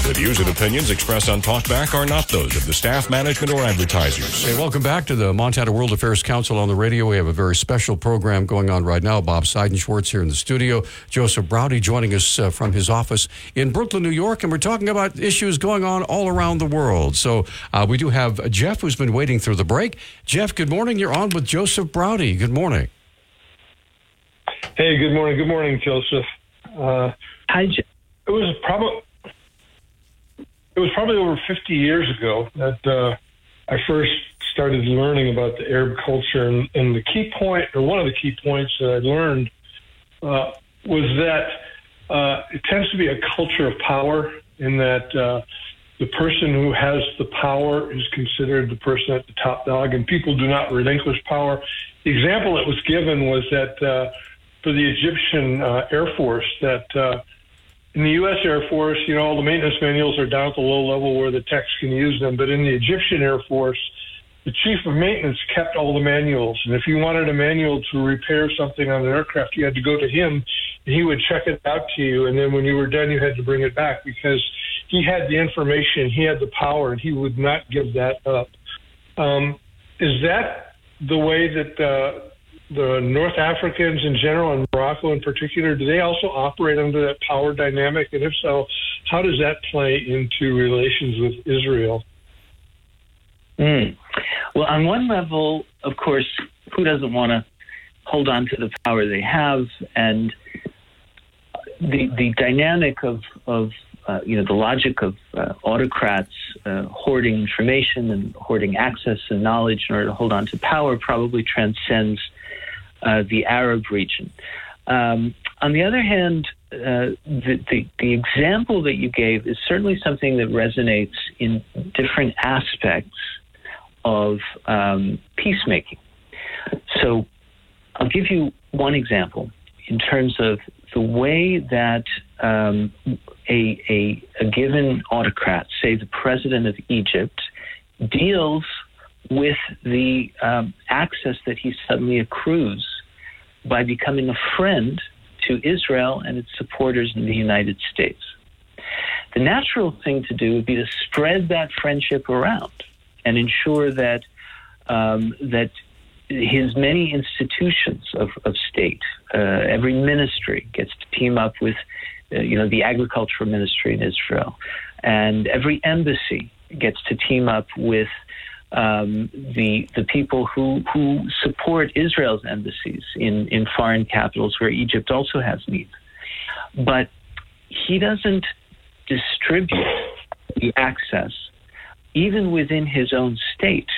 The views and opinions expressed on Talkback are not those of the staff, management, or advertisers. Hey, welcome back to the Montana World Affairs Council on the radio. We have a very special program going on right now. Bob Seidenschwarz here in the studio. Joseph Braude joining us uh, from his office in Brooklyn, New York, and we're talking about issues going on all around the world. So uh, we do have Jeff, who's been waiting through the break. Jeff, good morning. You're on with Joseph Braude. Good morning. Hey, good morning. Good morning, Joseph. Uh, Hi, Jeff. It was probably it was probably over 50 years ago that uh, I first started learning about the Arab culture, and, and the key point, or one of the key points that I learned, uh, was that uh, it tends to be a culture of power, in that uh, the person who has the power is considered the person at the top dog, and people do not relinquish power. The example that was given was that uh, for the Egyptian uh, Air Force, that uh, in the U.S. Air Force, you know, all the maintenance manuals are down at the low level where the techs can use them. But in the Egyptian Air Force, the chief of maintenance kept all the manuals. And if you wanted a manual to repair something on an aircraft, you had to go to him and he would check it out to you. And then when you were done, you had to bring it back because he had the information, he had the power, and he would not give that up. Um, is that the way that uh, the North Africans in general and Morocco in particular, do they also operate under that power dynamic? And if so, how does that play into relations with Israel? Mm. Well, on one level, of course, who doesn't want to hold on to the power they have? And the the dynamic of of uh, you know the logic of uh, autocrats uh, hoarding information and hoarding access and knowledge in order to hold on to power probably transcends uh, the Arab region. Um, on the other hand, uh, the, the, the example that you gave is certainly something that resonates in different aspects of um, peacemaking. So I'll give you one example in terms of the way that um, a, a, a given autocrat, say the president of Egypt, deals with the um, access that he suddenly accrues by becoming a friend to Israel and its supporters in the United States. The natural thing to do would be to spread that friendship around and ensure that um, that his many institutions of, of state, uh, every ministry gets to team up with, uh, you know, the agricultural ministry in Israel, and every embassy gets to team up with um, the the people who who support Israel's embassies in in foreign capitals where Egypt also has needs, but he doesn't distribute the access even within his own state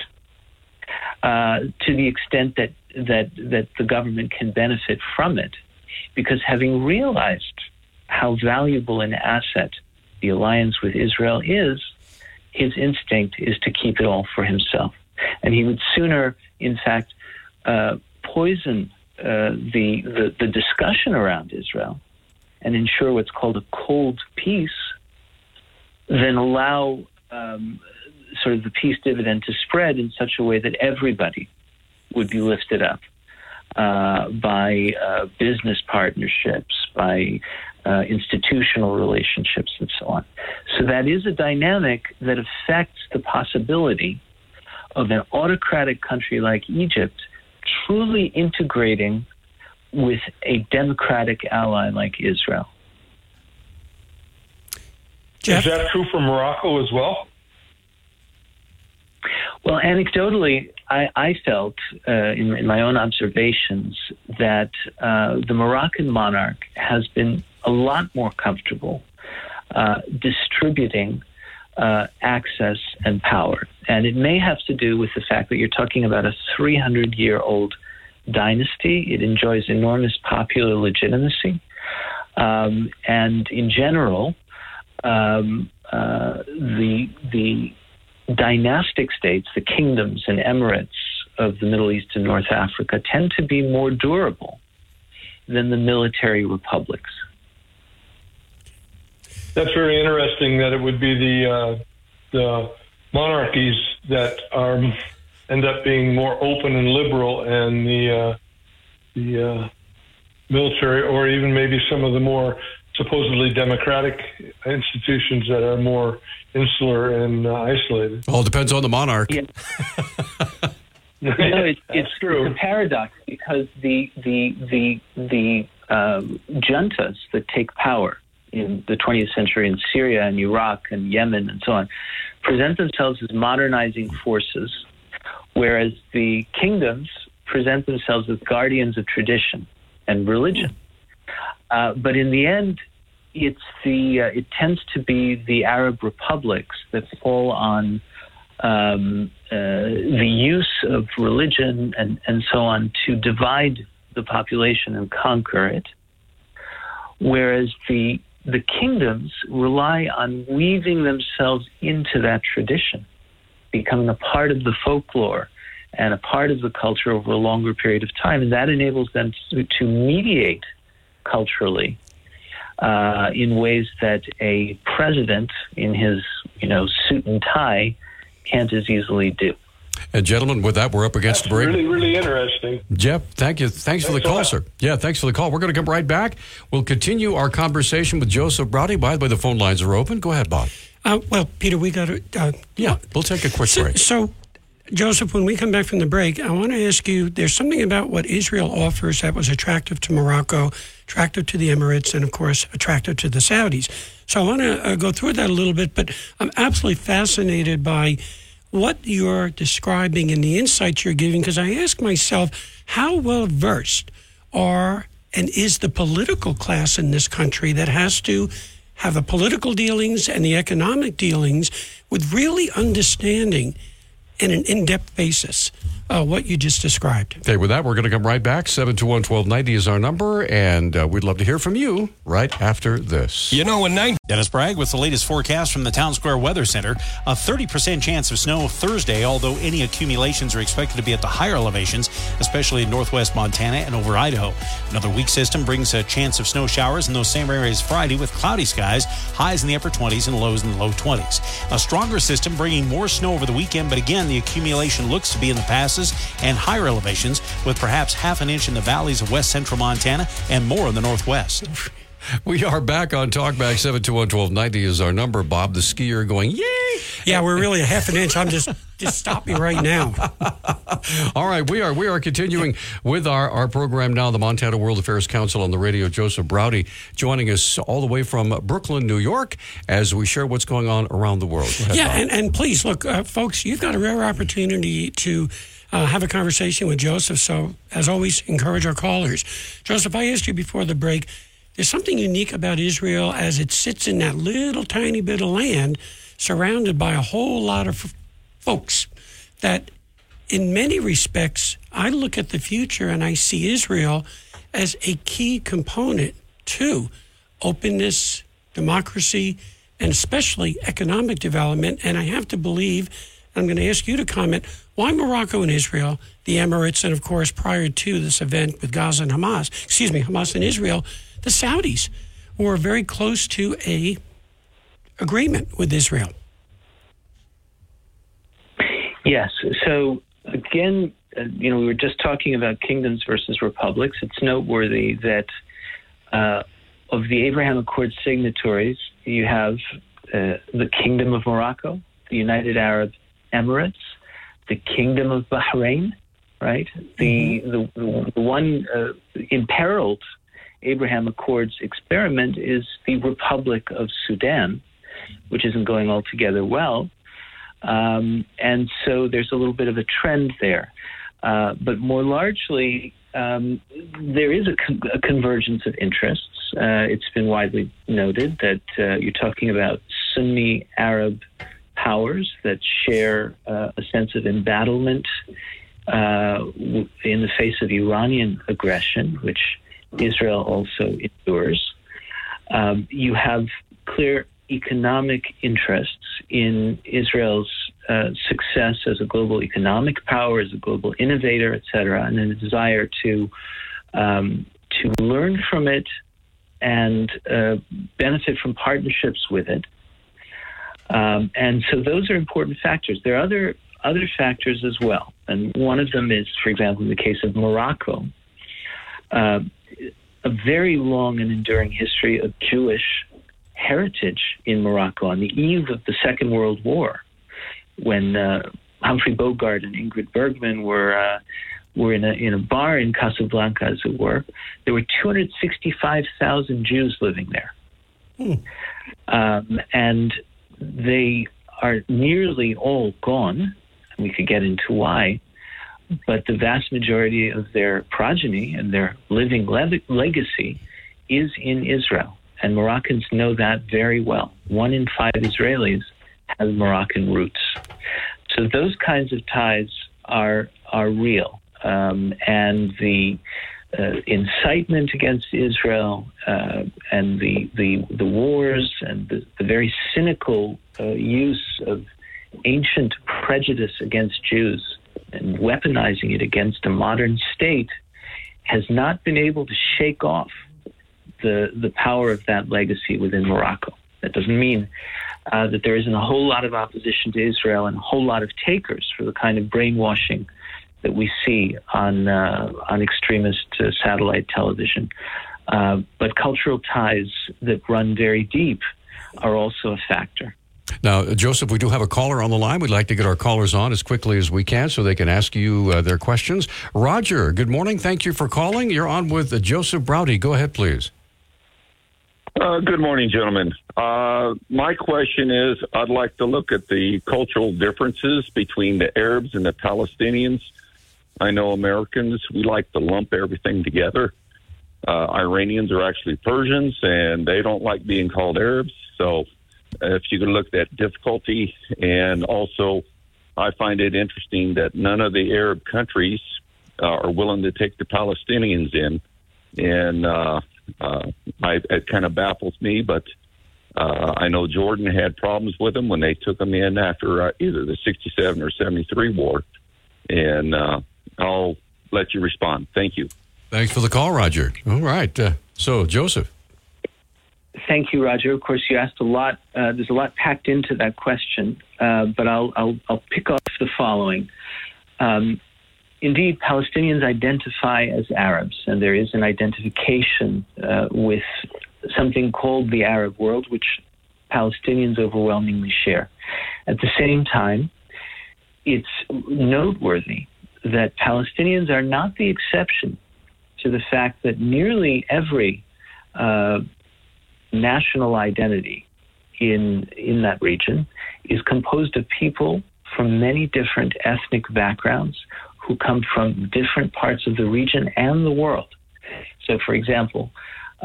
uh, to the extent that that that the government can benefit from it, because having realized how valuable an asset the alliance with Israel is, his instinct is to keep it all for himself. And he would sooner, in fact, uh, poison uh, the, the, the discussion around Israel and ensure what's called a cold peace than allow um, sort of the peace dividend to spread in such a way that everybody would be lifted up uh, by uh, business partnerships, by uh, institutional relationships, and so on. So that is a dynamic that affects the possibility of an autocratic country like Egypt truly integrating with a democratic ally like Israel. Jeff? Is that true for Morocco as well? Well, anecdotally, I, I felt uh, in, in, my own observations that uh, the Moroccan monarch has been a lot more comfortable uh, distributing uh, access and power. And it may have to do with the fact that you're talking about a 300 year old dynasty. It enjoys enormous popular legitimacy. Um, and in general, um, uh, the, the dynastic states, the kingdoms and emirates of the Middle East and North Africa, tend to be more durable than the military republics. That's very interesting. That it would be the uh, the monarchies that are end up being more open and liberal, and the uh, the uh, military, or even maybe some of the more supposedly democratic institutions that are more insular and uh, isolated. All depends on the monarch. Yeah. no, it's, it's, true. It's a paradox because the the the the um, juntas that take power in the 20th century in Syria and Iraq and Yemen and so on present themselves as modernizing forces, whereas the kingdoms present themselves as guardians of tradition and religion. Uh, but in the end, it's the uh, it tends to be the Arab republics that fall on um, uh, the use of religion and, and so on to divide the population and conquer it, whereas the the kingdoms rely on weaving themselves into that tradition, becoming a part of the folklore and a part of the culture over a longer period of time, and that enables them to, to mediate culturally uh, in ways that a president in his you know suit and tie can't as easily do. And gentlemen, with that, we're up against That's the break. Really, really interesting. Jeff, thank you. Thanks, for the call, sir. Yeah, thanks for the call. We're going to come right back. We'll continue our conversation with Joseph Braude. By the way, the phone lines are open. Go ahead, Bob. Uh, well, Peter, we got to. Uh, Yeah, we'll take a quick so, break. so, Joseph, when we come back from the break, I want to ask you there's something about what Israel offers that was attractive to Morocco, attractive to the Emirates, and of course, attractive to the Saudis. So I want to uh, go through that a little bit, but I'm absolutely fascinated by what you're describing and the insights you're giving because I ask myself, how well versed are and is the political class in this country that has to have the political dealings and the economic dealings with really understanding in an in-depth basis uh, what you just described. Okay, with that, we're going to come right back. 721 1290 is our number, and uh, we'd love to hear from you right after this. You know, in nine. Dennis Bragg with the latest forecast from the Town Square Weather Center. A 30% chance of snow Thursday, although any accumulations are expected to be at the higher elevations, especially in northwest Montana and over Idaho. Another weak system brings a chance of snow showers in those same areas Friday with cloudy skies, highs in the upper 20s and lows in the low 20s. A stronger system bringing more snow over the weekend, but again, the accumulation looks to be in the passes and higher elevations, with perhaps half an inch in the valleys of west central Montana and more in the northwest. We are back on Talkback. 721 1290 is our number. Bob, the skier, going, yay! Yeah, we're really a half an inch. I'm just just stop me right now. All right, we are we are continuing with our, our program now. The Montana World Affairs Council on the radio. Joseph Braude joining us all the way from Brooklyn, New York, as we share what's going on around the world. Ahead, yeah, and, and please look, uh, folks, you've got a rare opportunity to uh, have a conversation with Joseph. So, as always, encourage our callers. Joseph, I asked you before the break. There's something unique about Israel as it sits in that little tiny bit of land, surrounded by a whole lot of f- folks. That, in many respects, I look at the future and I see Israel as a key component to openness, democracy, and especially economic development. And I have to believe, I'm going to ask you to comment, why Morocco and Israel, the Emirates, and of course, prior to this event with Gaza and Hamas, excuse me, Hamas and Israel, the Saudis were very close to a agreement with Israel. Yes. So again, uh, you know, we were just talking about kingdoms versus republics. It's noteworthy that uh, of the Abraham Accord signatories, you have uh, the Kingdom of Morocco, the United Arab Emirates, the Kingdom of Bahrain, right? The the, the, the one uh, imperiled Abraham Accords experiment is the Republic of Sudan, which isn't going altogether well. Um, and so there's a little bit of a trend there. Uh, but more largely, um, there is a, con- a convergence of interests. Uh, it's been widely noted that uh, you're talking about Sunni Arab powers that share uh, a sense of embattlement uh, in the face of Iranian aggression, which Israel also endures. Um, you have clear economic interests in Israel's uh, success as a global economic power, as a global innovator, etc., and a desire to um, to learn from it and uh, benefit from partnerships with it. Um, and so those are important factors. There are other other factors as well, and one of them is, for example, in the case of Morocco. Uh, a very long and enduring history of Jewish heritage in Morocco on the eve of the Second World War, when uh, Humphrey Bogart and Ingrid Bergman were uh, were in a in a bar in Casablanca, as it were. There were 265,000 Jews living there, um, and they are nearly all gone. We could get into why, but the vast majority of their progeny and their living le- legacy is in Israel, and Moroccans know that very well. One in five Israelis has Moroccan roots, so those kinds of ties are are real, um, and the uh, incitement against Israel uh, and the, the the wars and the, the very cynical uh, use of ancient prejudice against Jews and weaponizing it against a modern state has not been able to shake off the the power of that legacy within Morocco. That doesn't mean uh, that there isn't a whole lot of opposition to Israel and a whole lot of takers for the kind of brainwashing that we see on uh, on extremist uh, satellite television. Uh, but cultural ties that run very deep are also a factor. Now, Joseph, we do have a caller on the line. We'd like to get our callers on as quickly as we can so they can ask you uh, their questions. Roger, good morning. Thank you for calling. You're on with uh, Joseph Braude. Go ahead, please. Uh, good morning, gentlemen. Uh, my question is I'd like to look at the cultural differences between the Arabs and the Palestinians. I know Americans, we like to lump everything together. Uh, Iranians are actually Persians, and they don't like being called Arabs. So, if you could look at difficulty, and also, I find it interesting that none of the Arab countries uh, are willing to take the Palestinians in, and uh, uh, I, it kind of baffles me. But uh, I know Jordan had problems with them when they took them in after uh, either the '67 or '73 war, and uh, I'll let you respond. Thank you. Thanks for the call, Roger. All right. Uh, so, Joseph. Thank you, Roger. Of course, you asked a lot. Uh, there's a lot packed into that question, uh, but I'll, I'll, I'll pick off the following. Um, indeed, Palestinians identify as Arabs, and there is an identification uh, with something called the Arab world, which Palestinians overwhelmingly share. At the same time, it's noteworthy that Palestinians are not the exception to the fact that nearly every uh, national identity in in that region is composed of people from many different ethnic backgrounds who come from different parts of the region and the world. So, for example,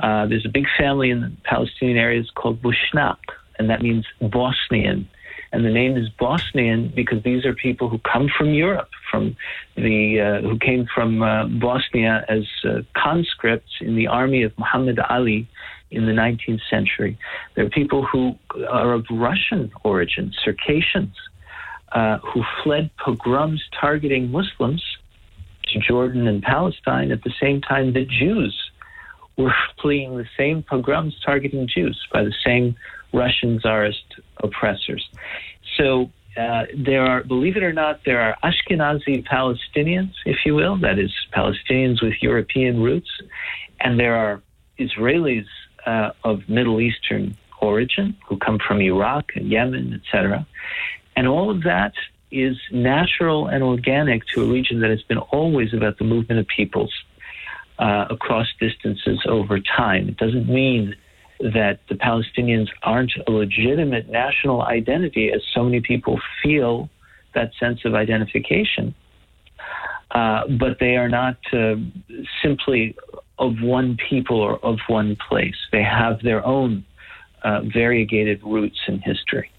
uh, there's a big family in the Palestinian areas called Bushnak, and that means Bosnian. And the name is Bosnian because these are people who come from Europe, from the uh, who came from uh, Bosnia as uh, conscripts in the army of Muhammad Ali in the 19th century. There are people who are of Russian origin, Circassians, uh, who fled pogroms targeting Muslims to Jordan and Palestine at the same time that Jews were fleeing the same pogroms targeting Jews by the same Russian czarist oppressors. So uh, there are, believe it or not, there are Ashkenazi Palestinians, if you will, that is, Palestinians with European roots, and there are Israelis uh, of Middle Eastern origin who come from Iraq and Yemen, etc. And all of that is natural and organic to a region that has been always about the movement of peoples uh, across distances over time. It doesn't mean that the Palestinians aren't a legitimate national identity, as so many people feel that sense of identification. Uh, but they are not uh, simply of one people or of one place. They have their own uh, variegated roots in history.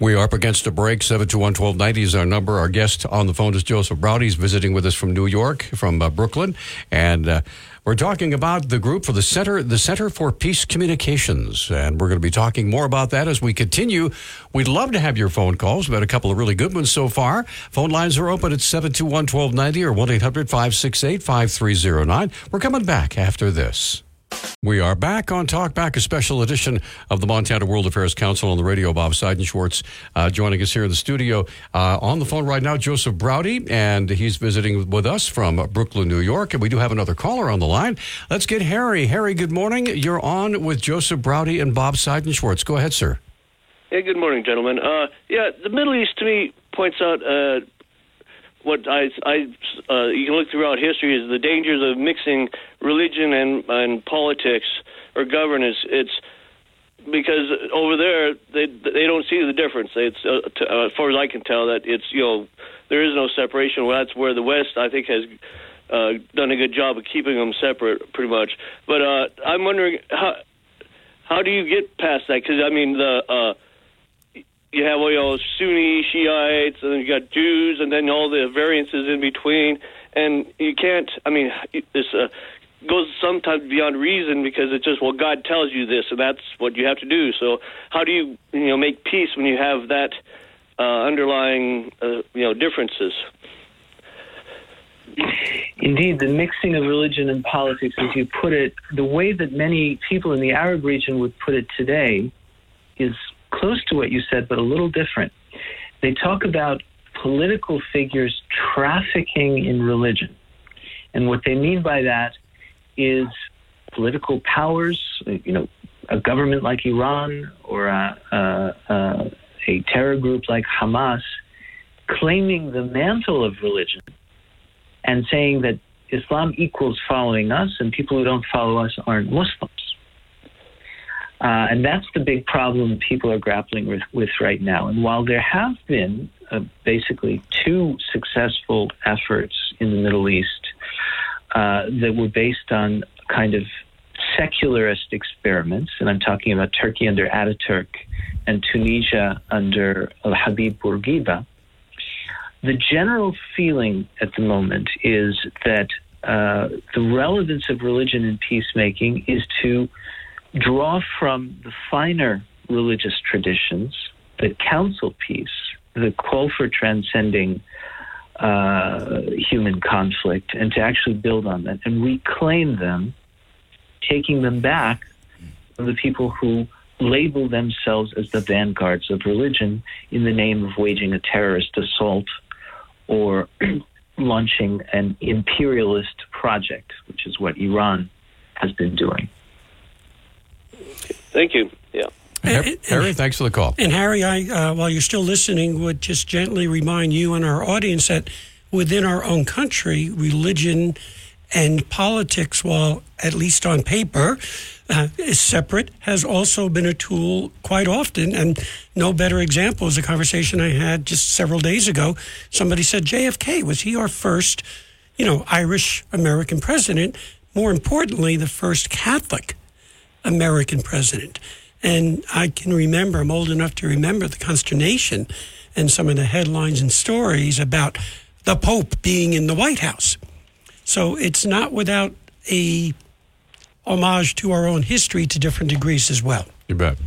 We are up against a break. 721-1290 is our number. Our guest on the phone is Joseph Braude. He's visiting with us from New York, from uh, Brooklyn. And uh, we're talking about the group for the Center, the Center for Peace Communications. And we're going to be talking more about that as we continue. We'd love to have your phone calls. We've had a couple of really good ones so far. Phone lines are open at 721-1290 or 1-800-568-5309. We're coming back after this. We are back on Talk Back, a special edition of the Montana World Affairs Council on the radio. Bob Seidenschwarz uh, joining us here in the studio. Uh, on the phone right now, Joseph Braude, and he's visiting with us from Brooklyn, New York. And we do have another caller on the line. Let's get Harry. Harry, good morning. You're on with Joseph Braude and Bob Seidenschwarz. Go ahead, sir. Hey, good morning, gentlemen. Uh, yeah, the Middle East to me points out uh, what I, I uh, you can look throughout history is the dangers of mixing religion and and politics or governance. It's because over there they they don't see the difference. It's uh, to, uh, as far as I can tell that it's you know there is no separation. Well, that's where the West I think has uh, done a good job of keeping them separate, pretty much. But uh, I'm wondering how how do you get past that? Because I mean the uh, you have you know Sunni Shiites, and then you got Jews, and then all the variances in between, and you can't. I mean, this uh, goes sometimes beyond reason because it's just well, God tells you this, and that's what you have to do. So, how do you you know make peace when you have that uh, underlying uh, you know differences? Indeed, the mixing of religion and politics, as you put it, the way that many people in the Arab region would put it today, is close to what you said, but a little different. They talk about political figures trafficking in religion. And what they mean by that is political powers, you know, a government like Iran or a, a, a, a terror group like Hamas claiming the mantle of religion and saying that Islam equals following us and people who don't follow us aren't Muslims. Uh, and that's the big problem people are grappling with, with right now. And while there have been uh, basically two successful efforts in the Middle East uh, that were based on kind of secularist experiments, and I'm talking about Turkey under Ataturk and Tunisia under Al Habib Bourguiba, the general feeling at the moment is that uh, the relevance of religion in peacemaking is to draw from the finer religious traditions the counsel peace, the call for transcending uh, human conflict, and to actually build on that and reclaim them, taking them back from the people who label themselves as the vanguards of religion in the name of waging a terrorist assault or launching an imperialist project, which is what Iran has been doing. Thank you. Yeah. Harry, Harry, thanks for the call. And Harry, I, uh, while you're still listening, would just gently remind you and our audience that within our own country, religion and politics, while at least on paper, uh, is separate, has also been a tool quite often. And no better example is a conversation I had just several days ago. Somebody said JFK was he our first, you know, Irish American president? More importantly, the first Catholic American president. And I can remember, I'm old enough to remember the consternation and some of the headlines and stories about the Pope being in the White House. So it's not without a homage to our own history to different degrees as well. You bet.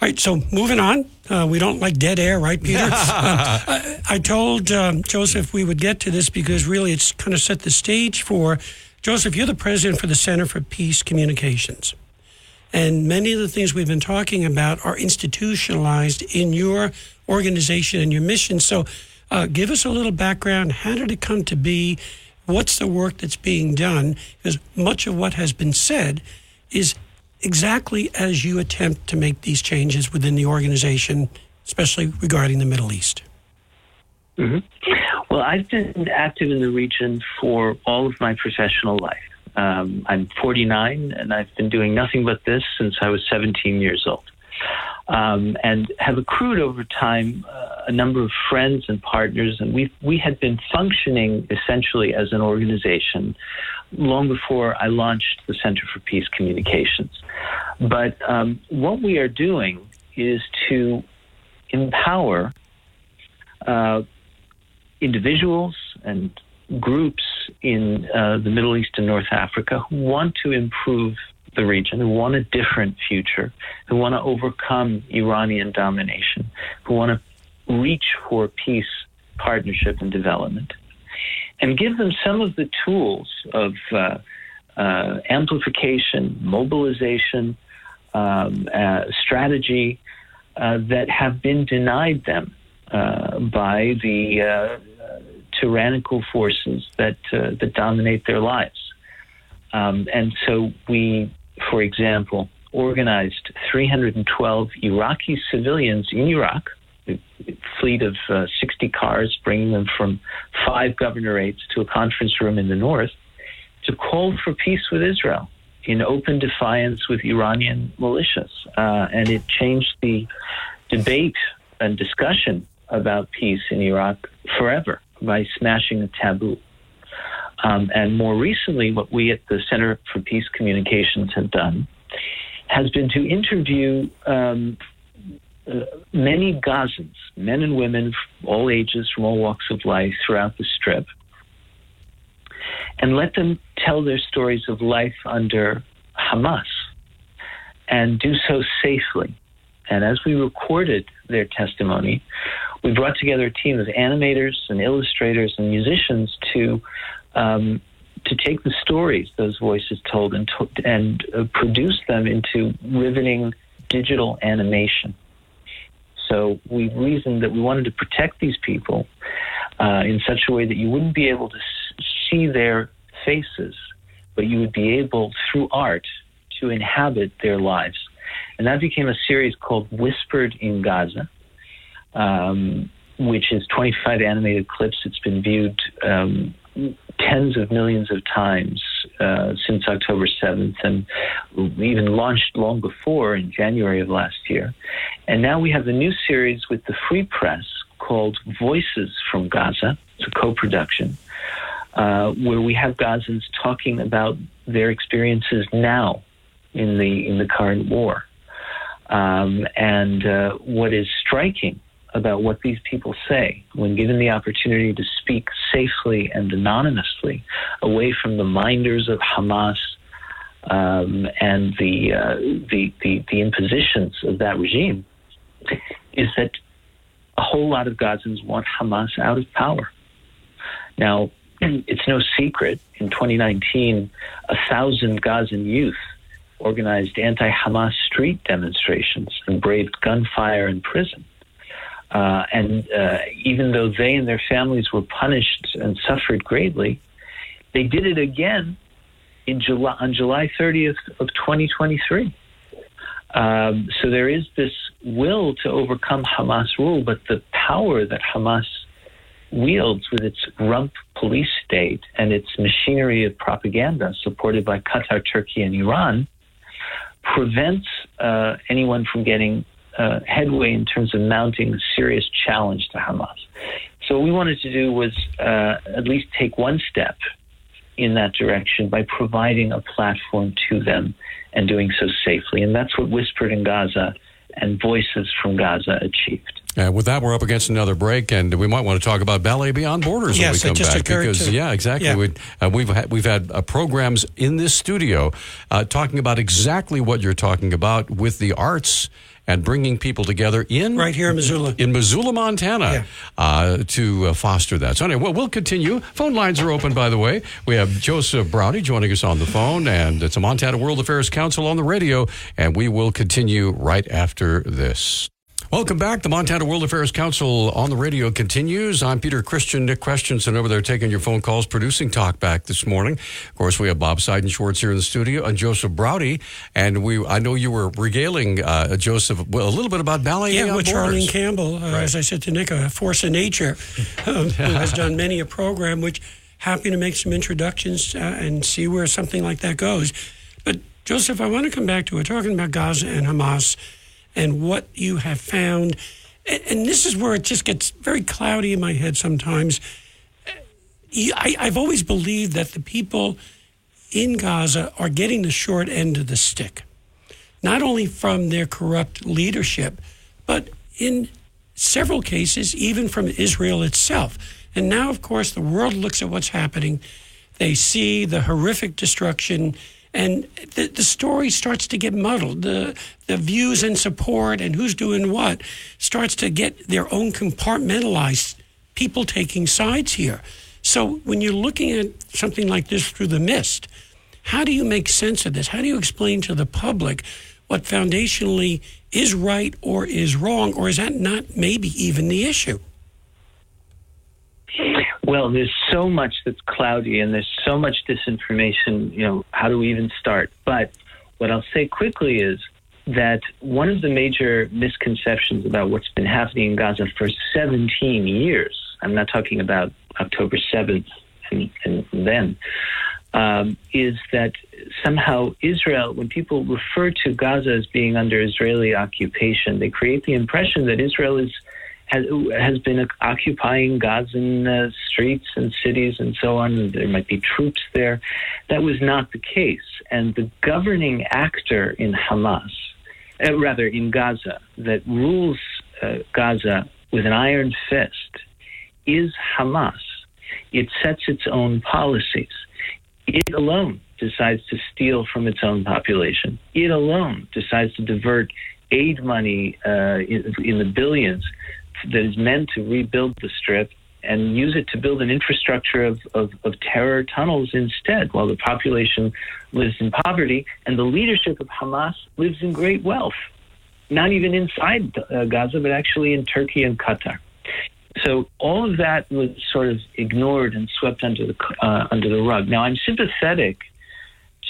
All right, so moving on. Uh, we don't like dead air, right, Peter? uh, I, I, told um, Joseph we would get to this because really it's kind of set the stage for Joseph, you're the president for the Center for Peace Communications. And many of the things we've been talking about are institutionalized in your organization and your mission. So, uh, give us a little background. How did it come to be? What's the work that's being done? Because much of what has been said is exactly as you attempt to make these changes within the organization, especially regarding the Middle East. Mm-hmm. Well, I've been active in the region for all of my professional life. Um, I'm 49, and I've been doing nothing but this since I was 17 years old. Um, and have accrued over time uh, a number of friends and partners, and we we had been functioning essentially as an organization long before I launched the Center for Peace Communications. But um, what we are doing is to empower uh, individuals and groups in uh, the Middle East and North Africa who want to improve the region, who want a different future, who want to overcome Iranian domination, who want to reach for peace, partnership, and development. And give them some of the tools of uh, uh, amplification, mobilization, um, uh, strategy uh, that have been denied them uh, by the uh, tyrannical forces that that dominate their lives. Um, and so we, for example, organized 312 Iraqi civilians in Iraq, fleet of uh, 60 cars, bringing them from five governorates to a conference room in the north, to call for peace with Israel in open defiance with Iranian militias. Uh, and it changed the debate and discussion about peace in Iraq forever by smashing a taboo. Um, and more recently, what we at the Center for Peace Communications have done has been to interview um, uh, many Gazans, men and women, all ages, from all walks of life throughout the Strip, and let them tell their stories of life under Hamas and do so safely. And as we recorded their testimony, we brought together a team of animators and illustrators and musicians to um, to take the stories those voices told and to, and uh, produce them into riveting digital animation. So we reasoned that we wanted to protect these people uh, in such a way that you wouldn't be able to see their faces, but you would be able, through art, to inhabit their lives. And that became a series called Whispered in Gaza, um, which is 25 animated clips. It's been viewed um, tens of millions of times uh, since October 7th and even launched long before in January of last year. And now we have a new series with the Free Press called Voices from Gaza. It's a co production. Uh, where we have Gazans talking about their experiences now in the in the current war, um, and uh, what is striking about what these people say when given the opportunity to speak safely and anonymously away from the minders of Hamas um, and the, uh, the, the, the impositions of that regime is that a whole lot of Gazans want Hamas out of power. Now, it's no secret in 2019, a thousand Gazan youth organized anti Hamas street demonstrations and braved gunfire and prison. Uh, and uh, even though they and their families were punished and suffered greatly, they did it again in July on July 30th of 2023. Um, so there is this will to overcome Hamas rule, but the power that Hamas wields with its rump police state and its machinery of propaganda supported by Qatar, Turkey, and Iran prevents uh, anyone from getting uh, headway in terms of mounting a serious challenge to Hamas. So what we wanted to do was uh, at least take one step in that direction by providing a platform to them and doing so safely. And that's what Whispered in Gaza and Voices from Gaza achieved. Uh, with that, we're up against another break, and we might want to talk about Ballet Beyond Borders yes, when we come back. because to, yeah, exactly. Yeah. We, uh, we've had, we've had uh, programs in this studio uh, talking about exactly what you're talking about with the arts and bringing people together in right here in Missoula, in Missoula, Montana, Yeah. uh, to uh, foster that. So anyway, well, we'll continue. Phone lines are open, by the way. We have Joseph Braude joining us on the phone, and it's a Montana World Affairs Council on the radio, and we will continue right after this. Welcome back. The Montana World Affairs Council on the radio continues. I'm Peter Christian, Nick Christensen over there taking your phone calls, producing Talkback this morning. Of course, we have Bob Seidenschwarz here in the studio and Joseph Braude. And we, I know you were regaling uh, Joseph well, a little bit about ballet. Yeah, with. Charlene Campbell, uh, as I said to Nick, a force of nature, um, who has done many a program, which happy to make some introductions uh, and see where something like that goes. But Joseph, I want to come back to it, talking about Gaza and Hamas and what you have found. And, and this is where it just gets very cloudy in my head sometimes. I, I've always believed that the people in Gaza are getting the short end of the stick, not only from their corrupt leadership, but in several cases, even from Israel itself. And now, of course, the world looks at what's happening. They see the horrific destruction, and the, the story starts to get muddled. The, the views and support and who's doing what starts to get their own compartmentalized people taking sides here. So when you're looking at something like this through the mist, how do you make sense of this? How do you explain to the public what foundationally is right or is wrong, or is that not maybe even the issue? Well, there's so much that's cloudy and there's so much disinformation. You know, how do we even start? But what I'll say quickly is that one of the major misconceptions about what's been happening in Gaza for 17 years, I'm not talking about October 7th and, and then, um, is that somehow Israel, when people refer to Gaza as being under Israeli occupation, they create the impression that Israel is has has been occupying Gazan uh, streets and cities and so on. There might be troops there. That was not the case, and the governing actor in Hamas, uh, rather in Gaza, that rules uh, Gaza with an iron fist, is Hamas. It sets its own policies. It alone decides to steal from its own population. It alone decides to divert aid money uh, in, in, the billions that is meant to rebuild the strip and use it to build an infrastructure of, of, of terror tunnels instead, while the population lives in poverty and the leadership of Hamas lives in great wealth, not even inside uh, Gaza, but actually in Turkey and Qatar. So all of that was sort of ignored and swept under the uh, under the rug. Now I'm sympathetic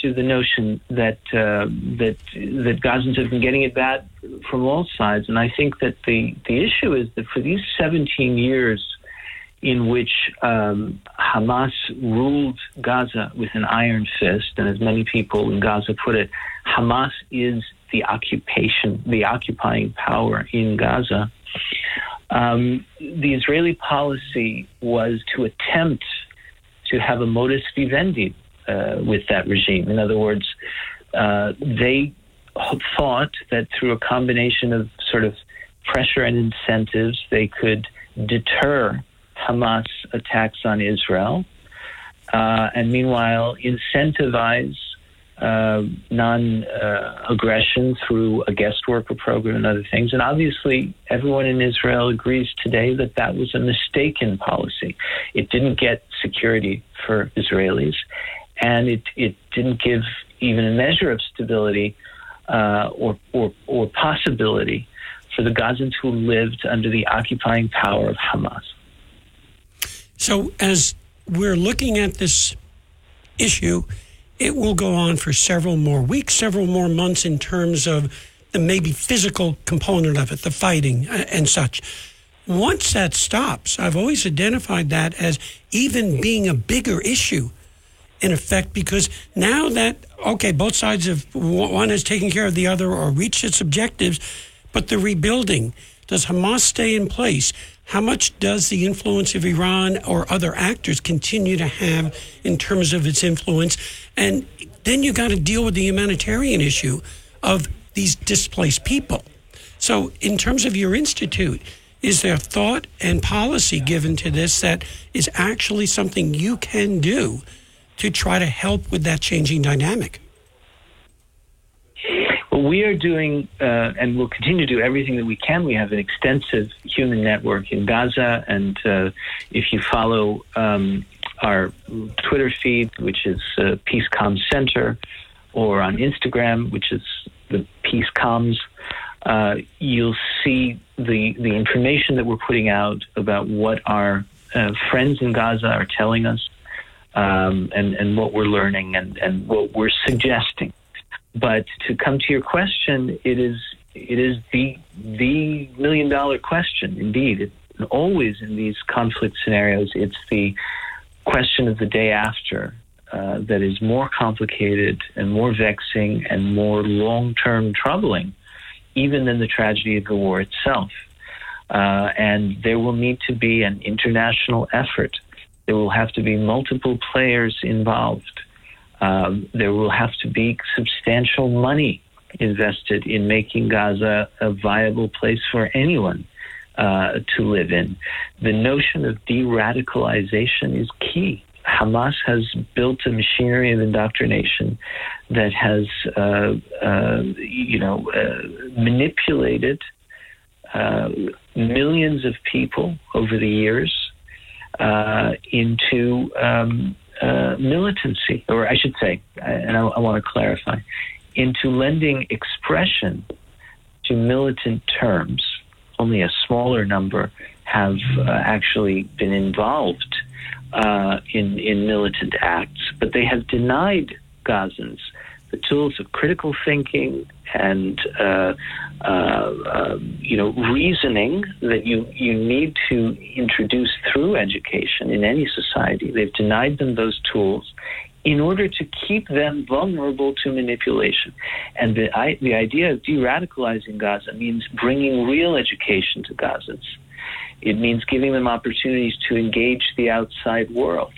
to the notion that uh, that that Gazans have been getting it bad from all sides, and I think that the the issue is that for these 17 years in which um, Hamas ruled Gaza with an iron fist, and as many people in Gaza put it, Hamas is the occupation, the occupying power in Gaza. Um, the Israeli policy was to attempt to have a modus vivendi with that regime. In other words, uh, they thought that through a combination of sort of pressure and incentives, they could deter Hamas attacks on Israel, uh, and meanwhile incentivize uh, non uh, aggression through a guest worker program and other things. And obviously, everyone in Israel agrees today that that was a mistaken policy. It didn't get security for Israelis, and it, it didn't give even a measure of stability uh, or, or, or possibility for the Gazans who lived under the occupying power of Hamas. So, as we're looking at this issue, it will go on for several more weeks, several more months in terms of the maybe physical component of it, the fighting uh, and such. Once that stops, I've always identified that as even being a bigger issue in effect because now that okay both sides of one has taken care of the other or reached its objectives but the rebuilding does hamas stay in place? How much does the influence of iran or other actors continue to have in terms of its influence? And then you got to deal with the humanitarian issue of these displaced people. So in terms of your institute is there thought and policy given to this that is actually something you can do to try to help with that changing dynamic? Well, we are doing, uh, and we'll continue to do everything that we can. We have an extensive human network in Gaza, and uh, if you follow um, our Twitter feed, which is uh, PeaceCom Center, or on Instagram, which is the Peace Comms, uh, you'll see the the information that we're putting out about what our uh, friends in Gaza are telling us um, and, and what we're learning and, and what we're suggesting. But to come to your question, it is it is the the million dollar question. Indeed, it, always in these conflict scenarios, it's the question of the day after uh, that is more complicated and more vexing and more long term troubling, even than the tragedy of the war itself. Uh, and there will need to be an international effort there will have to be multiple players involved. Um, there will have to be substantial money invested in making Gaza a viable place for anyone uh, to live in. The notion of de radicalization is key. Hamas has built a machinery of indoctrination that has, uh, uh, you know, uh, manipulated uh, millions of people over the years uh, into um, uh, militancy, or I should say, and I, I want to clarify, into lending expression to militant terms. Only a smaller number have uh, actually been involved uh, in in militant acts, but they have denied Gazans the tools of critical thinking and uh, uh, uh, you know reasoning that you you need to introduce through education in any society. They've denied them those tools in order to keep them vulnerable to manipulation. And the I, the idea of de-radicalizing Gaza means bringing real education to Gazans. It means giving them opportunities to engage the outside world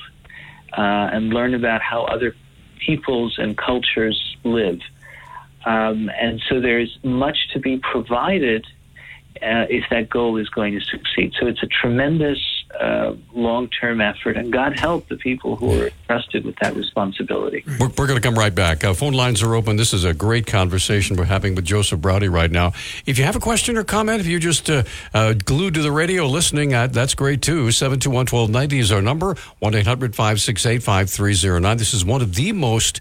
uh, and learn about how other peoples and cultures live. Um, and so there's much to be provided uh, if that goal is going to succeed. So it's a tremendous uh, long term effort, and God help the people who are trusted with that responsibility. We're, we're going to come right back. Uh, phone lines are open. This is a great conversation we're having with Joseph Braude right now. If you have a question or comment, if you're just uh, uh, glued to the radio listening, uh, that's great too. 721 1290 is our number 1 800 568 5309. This is one of the most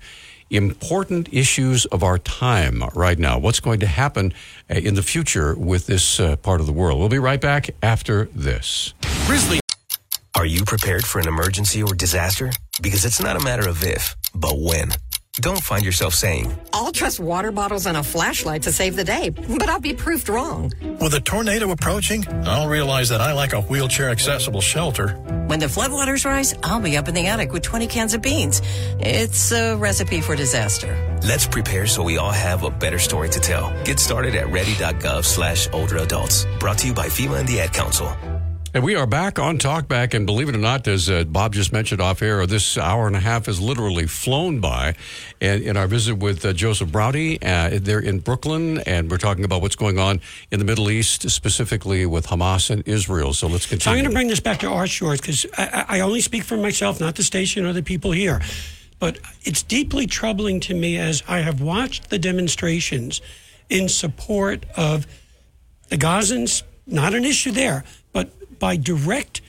important issues of our time right now. What's going to happen uh, in the future with this uh, part of the world? We'll be right back after this. Grizzly. Are you prepared for an emergency or disaster? Because it's not a matter of if, but when. Don't find yourself saying, I'll trust water bottles and a flashlight to save the day, but I'll be proved wrong. With a tornado approaching, I'll realize that I like a wheelchair accessible shelter. When the floodwaters rise, I'll be up in the attic with 20 cans of beans. It's a recipe for disaster. Let's prepare so we all have a better story to tell. Get started at ready.gov slash older adults. Brought to you by FEMA and the Ad Council. And we are back on Talkback, and believe it or not, as uh, Bob just mentioned off air, this hour and a half has literally flown by. And in our visit with uh, Joseph Braude, uh, they're in Brooklyn, and we're talking about what's going on in the Middle East, specifically with Hamas and Israel. So let's continue. So I'm going to bring this back to our shores because I, I only speak for myself, not the station or the people here. But it's deeply troubling to me as I have watched the demonstrations in support of the Gazans. Not an issue there, by direct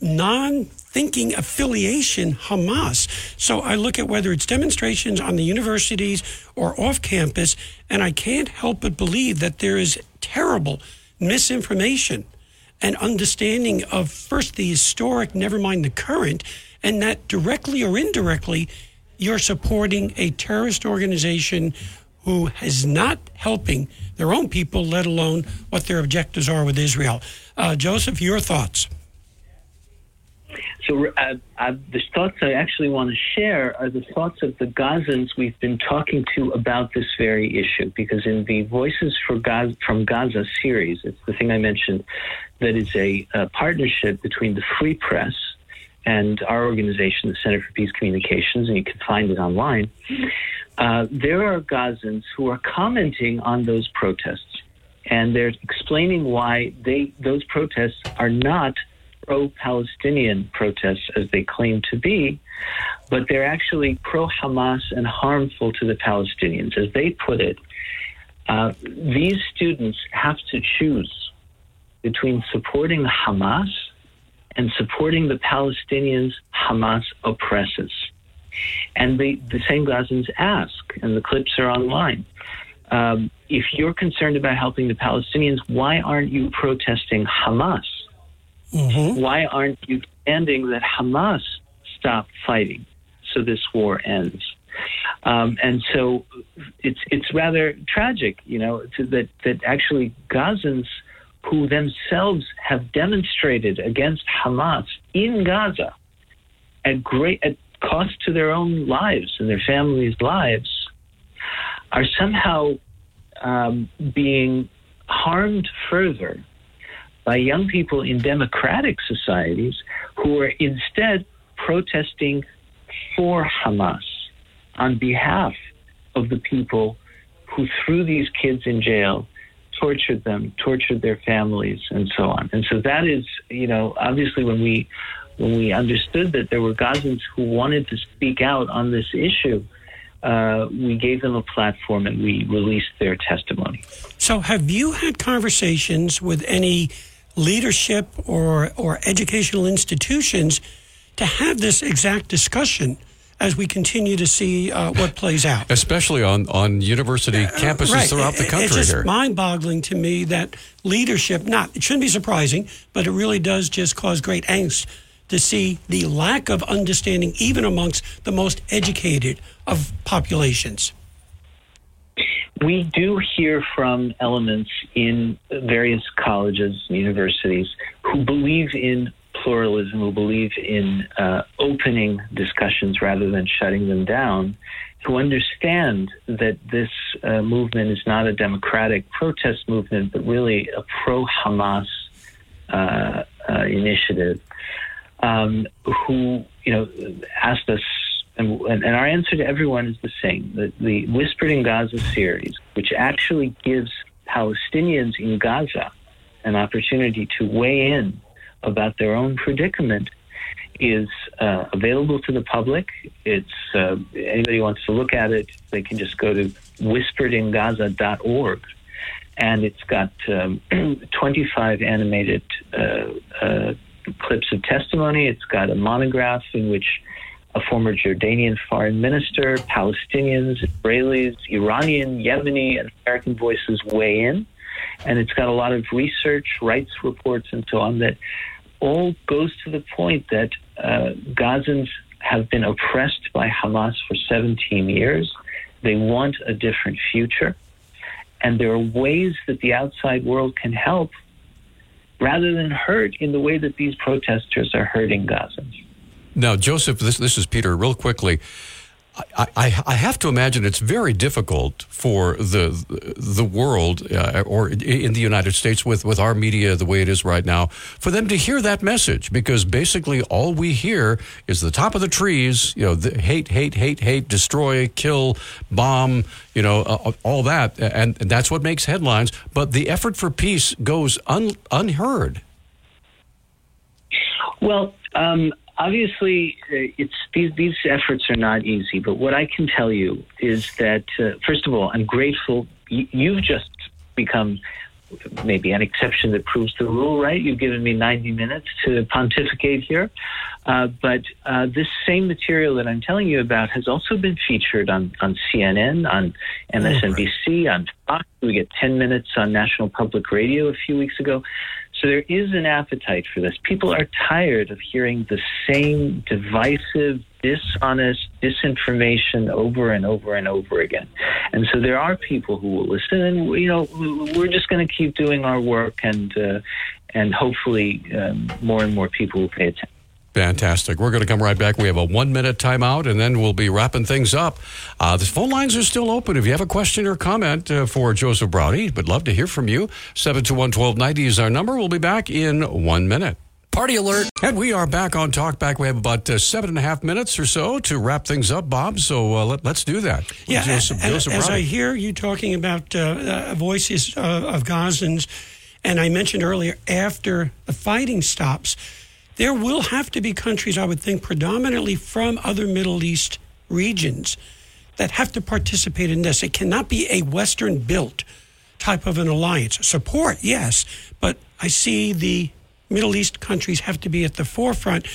non thinking affiliation Hamas. So I look at whether it's demonstrations on the universities or off campus, and I can't help but believe that there is terrible misinformation and understanding of first the historic, never mind the current, and that directly or indirectly, you're supporting a terrorist organization who is not helping their own people, let alone what their objectives are with Israel. Uh, Joseph, your thoughts? So, uh, uh, the thoughts I actually want to share are the thoughts of the Gazans we've been talking to about this very issue. Because in the Voices Gaza, from Gaza series, it's the thing I mentioned that is a, a partnership between the Free Press and our organization, the Center for Peace Communications, and you can find it online. Uh, there are Gazans who are commenting on those protests, and they're explaining why they those protests are not pro-Palestinian protests as they claim to be, but they're actually pro-Hamas and harmful to the Palestinians, as they put it. Uh, these students have to choose between supporting Hamas and supporting the Palestinians Hamas oppresses. And the, the same Gazans ask, and the clips are online. Um, if you're concerned about helping the Palestinians, why aren't you protesting Hamas? Mm-hmm. Why aren't you demanding that Hamas stop fighting so this war ends? Um, and so it's it's rather tragic, you know, to, that that actually Gazans who themselves have demonstrated against Hamas in Gaza at great at cost to their own lives and their families' lives are somehow um, being harmed further by young people in democratic societies who are instead protesting for Hamas on behalf of the people who threw these kids in jail, tortured them, tortured their families, and so on. And so that is, you know, obviously when we when we understood that there were Gazans who wanted to speak out on this issue, uh, we gave them a platform and we released their testimony. So, have you had conversations with any leadership or, or educational institutions to have this exact discussion as we continue to see uh, what plays out. Especially on, on university campuses Right. throughout the country It's just here. mind-boggling to me that leadership, not, it shouldn't be surprising, but it really does just cause great angst to see the lack of understanding even amongst the most educated of populations. We do hear from elements in various colleges and universities who believe in pluralism, who believe in uh, opening discussions rather than shutting them down, who understand that this uh, movement is not a democratic protest movement, but really a pro Hamas uh, uh, initiative, um, who you know asked us and, and our answer to everyone is the same. The, the Whispered in Gaza series, which actually gives Palestinians in Gaza an opportunity to weigh in about their own predicament, is uh, available to the public. It's uh, anybody who wants to look at it, they can just go to whisperedingaza.org, and it's got um, 25 animated uh, uh, clips of testimony. It's got a monograph in which a former Jordanian foreign minister, Palestinians, Israelis, Iranian, Yemeni, and American voices weigh in. And it's got a lot of research, rights reports, and so on that all goes to the point that uh, Gazans have been oppressed by Hamas for 17 years. They want a different future. And there are ways that the outside world can help rather than hurt in the way that these protesters are hurting Gazans. Now, Joseph, this, this is Peter, real quickly. I, I, have to imagine it's very difficult for the the world uh, or in the United States with, with our media the way it is right now for them to hear that message because basically all we hear is the top of the trees you know the hate hate hate hate destroy kill bomb you know uh, all that and, and that's what makes headlines but the effort for peace goes un, unheard. Well, um, obviously, uh, it's these these efforts are not easy. But what I can tell you is that, uh, first of all, I'm grateful. You've just become maybe an exception that proves the rule, right? You've given me 90 minutes to pontificate here. Uh, but uh, this same material that I'm telling you about has also been featured on, on CNN, on MSNBC, on Fox. We get 10 minutes on National Public Radio a few weeks ago. So there is an appetite for this. People are tired of hearing the same divisive, dishonest disinformation over and over and over again. And so there are people who will listen, and you know we're just going to keep doing our work, and uh, and hopefully um, more and more people will pay attention. Fantastic. We're going to come right back. We have a one minute timeout and then we'll be wrapping things up. Uh, the phone lines are still open. If you have a question or comment uh, for Joseph Braude, would love to hear from you. 721 1290 is our number. We'll be back in one minute. Party alert. And we are back on Talkback. We have about uh, seven and a half minutes or so to wrap things up, Bob. So uh, let, us do that. with Yeah, Joseph, and Joseph as I hear you talking about uh, uh, voices uh, of Gazans, and I mentioned earlier, after the fighting stops, there will have to be countries, I would think, predominantly from other Middle East regions that have to participate in this. It cannot be a Western built type of an alliance. Support, yes, but I see the Middle East countries have to be at the forefront.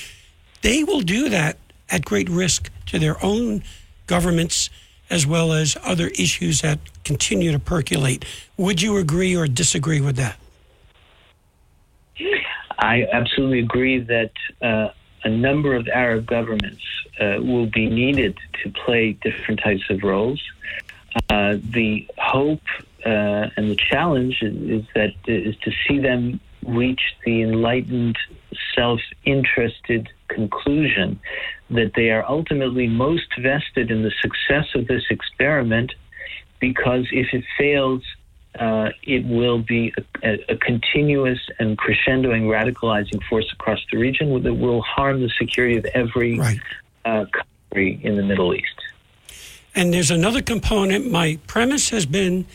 They will do that at great risk to their own governments as well as other issues that continue to percolate. Would you agree or disagree with that? I absolutely agree that uh, a number of Arab governments uh, will be needed to play different types of roles. Uh, the hope uh, and the challenge is, is that is to see them reach the enlightened, self-interested conclusion that they are ultimately most vested in the success of this experiment, because if it fails, uh, it will be a, a, a continuous and crescendoing radicalizing force across the region that will harm the security of every uh, country in the Middle East. And there's another component. My premise has been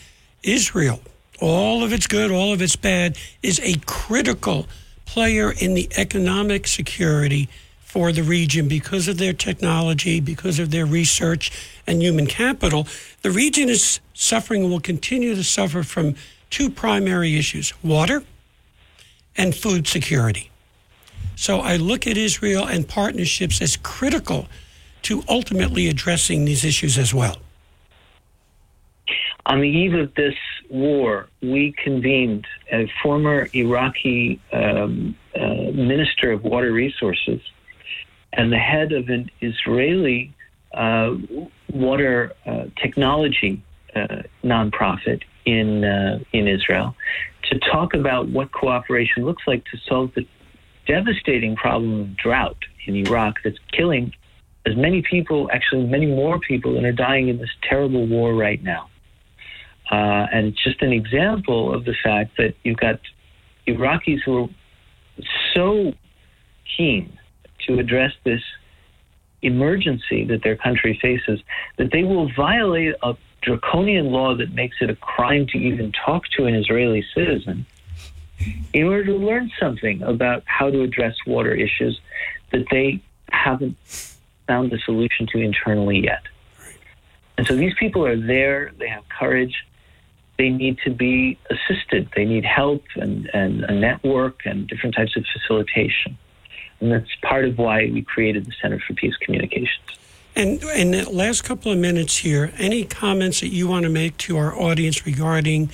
Israel, all of its good, all of its bad, is a critical player in the economic security for the region because of their technology, because of their research and human capital. The region is suffering and will continue to suffer from two primary issues water and food security. So I look at Israel and partnerships as critical to ultimately addressing these issues as well. On the eve of this war, we convened a former Iraqi um, uh, minister of water resources and the head of an Israeli uh, water uh, technology uh, nonprofit in uh, in Israel to talk about what cooperation looks like to solve the devastating problem of drought in Iraq that's killing as many people, actually many more people, than are dying in this terrible war right now. Uh, and just an example of the fact that you've got Iraqis who are so keen to address this emergency that their country faces that they will violate a draconian law that makes it a crime to even talk to an Israeli citizen in order to learn something about how to address water issues that they haven't found the solution to internally yet. And so these people are there, they have courage, they need to be assisted, they need help and, and a network and different types of facilitation. And that's part of why we created the Center for Peace Communications. And in the last couple of minutes here, any comments that you want to make to our audience regarding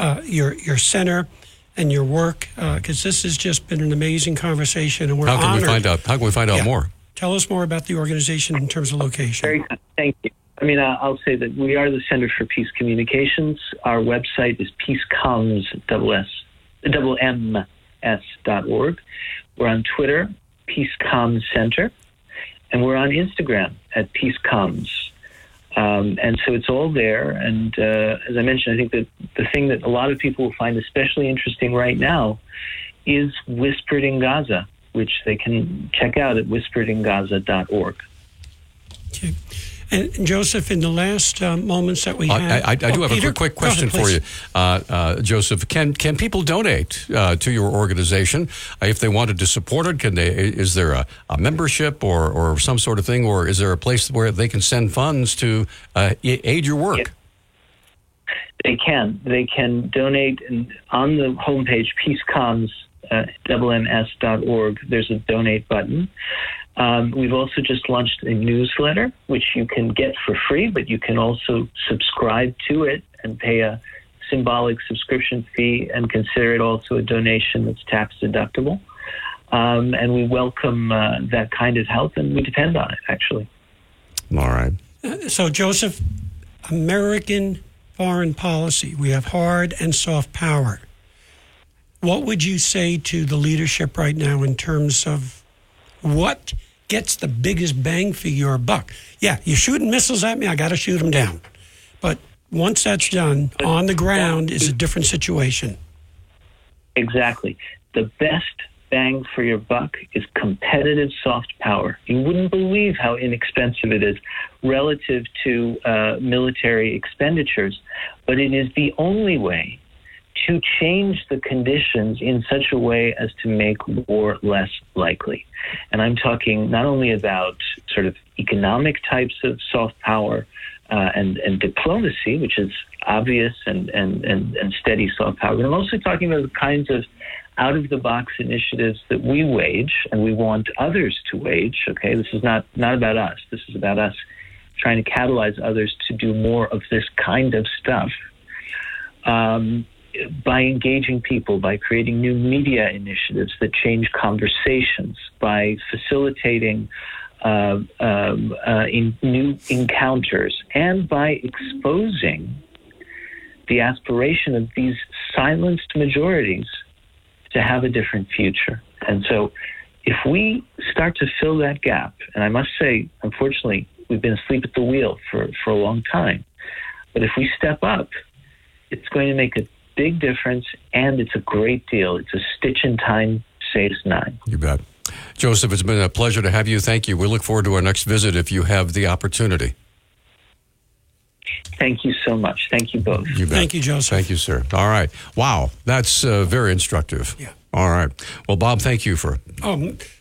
uh, your your center and your work? Because uh, this has just been an amazing conversation, and we're how can honored. we find out? How can we find out Yeah. more? Tell us more about the organization in terms of location. Very kind. Thank you. I mean, uh, I'll say that we are the Center for Peace Communications. Our website is peacecomms, double S, double M S dot org. We're on Twitter, Peacecomms Center, and we're on Instagram at Peacecomms. Um, and so it's all there. And uh, as I mentioned, I think that the thing that a lot of people will find especially interesting right now is Whispered in Gaza, which they can check out at whisperedingaza.org. And Joseph, in the last uh, moments that we I, have, I, I do Oh, have a Peter, quick, quick go ahead, question for you, uh, uh, Joseph. Can can people donate uh, to your organization uh, if they wanted to support it? Can they? Is there a, a membership or, or some sort of thing, or is there a place where they can send funds to uh, aid your work? They can. They can donate and on the homepage, peacecomms, uh, ms.org. There's a donate button. Um, we've also just launched a newsletter, which you can get for free, but you can also subscribe to it and pay a symbolic subscription fee and consider it also a donation that's tax deductible. Um, and we welcome uh, that kind of help, and we depend on it, actually. All right. Uh, So, Joseph, American foreign policy, we have hard and soft power. What would you say to the leadership right now in terms of what gets the biggest bang for your buck? Yeah, you're shooting missiles at me, I got to shoot them down. But once that's done, on the ground is a different situation. Exactly. The best bang for your buck is competitive soft power. You wouldn't believe how inexpensive it is relative to uh, military expenditures, but it is the only way to change the conditions in such a way as to make war less likely. And I'm talking not only about sort of economic types of soft power uh, and, and diplomacy, which is obvious and, and, and, and steady soft power, but I'm also talking about the kinds of out of the box initiatives that we wage and we want others to wage. Okay, this is not, not about us. This is about us trying to catalyze others to do more of this kind of stuff. Um, by engaging people, by creating new media initiatives that change conversations, by facilitating uh, um, uh, in new encounters, and by exposing the aspiration of these silenced majorities to have a different future. And so, if we start to fill that gap, and I must say, unfortunately, we've been asleep at the wheel for, for a long time, but if we step up, it's going to make a big difference, and it's a great deal. It's a stitch in time saves nine. You bet. Joseph, it's been a pleasure to have you. Thank you. We look forward to our next visit if you have the opportunity. Thank you so much. Thank you both. You bet. Thank you, Joseph. Thank you, sir. All right. Wow. That's uh, very instructive. Yeah. All right. Well, Bob, thank you for Oh,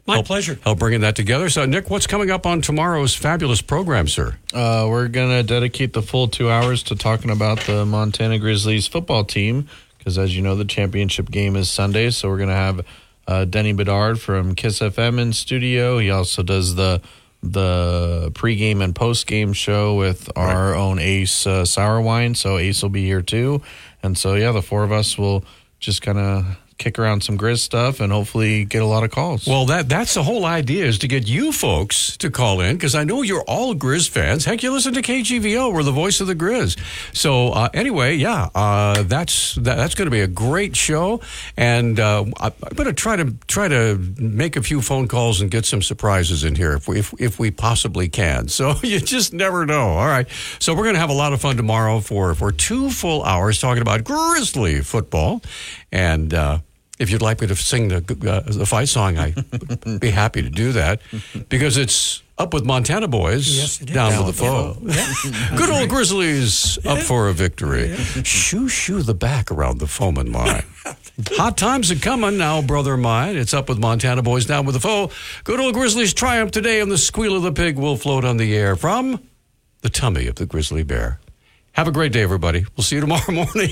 my help, pleasure. help bringing that together. So, Nick, what's coming up on tomorrow's fabulous program, sir? Uh, we're going to dedicate the full two hours to talking about the Montana Grizzlies football team because as you know, the championship game is Sunday. So we're gonna have uh, Denny Bedard from Kiss FM in studio. He also does the the pregame and postgame show with our own Ace uh, Sour Wine. So Ace will be here too, and so yeah, the four of us will just kind of kick around some Grizz stuff and hopefully get a lot of calls. Well, that that's the whole idea is to get you folks to call in because I know you're all Grizz fans. Heck, you listen to KGVO. We're the voice of the Grizz. So uh, anyway, yeah, uh, that's that, that's going to be a great show, and uh, I, I'm going to try to try to make a few phone calls and get some surprises in here if we if, if we possibly can. So you just never know. All right, so we're going to have a lot of fun tomorrow for for two full hours talking about Grizzly football, and. If you'd like me to sing the uh, the fight song, I'd be happy to do that because it's up with Montana boys, Yes, down Down with the foe. Good old Grizzlies up for a victory. Shoo shoo the back around the foeman line. Hot times are coming now, brother mine. It's up with Montana boys, down with the foe. Good old Grizzlies triumph today, and the squeal of the pig will float on the air from the tummy of the grizzly bear. Have a great day, everybody. We'll see you tomorrow morning.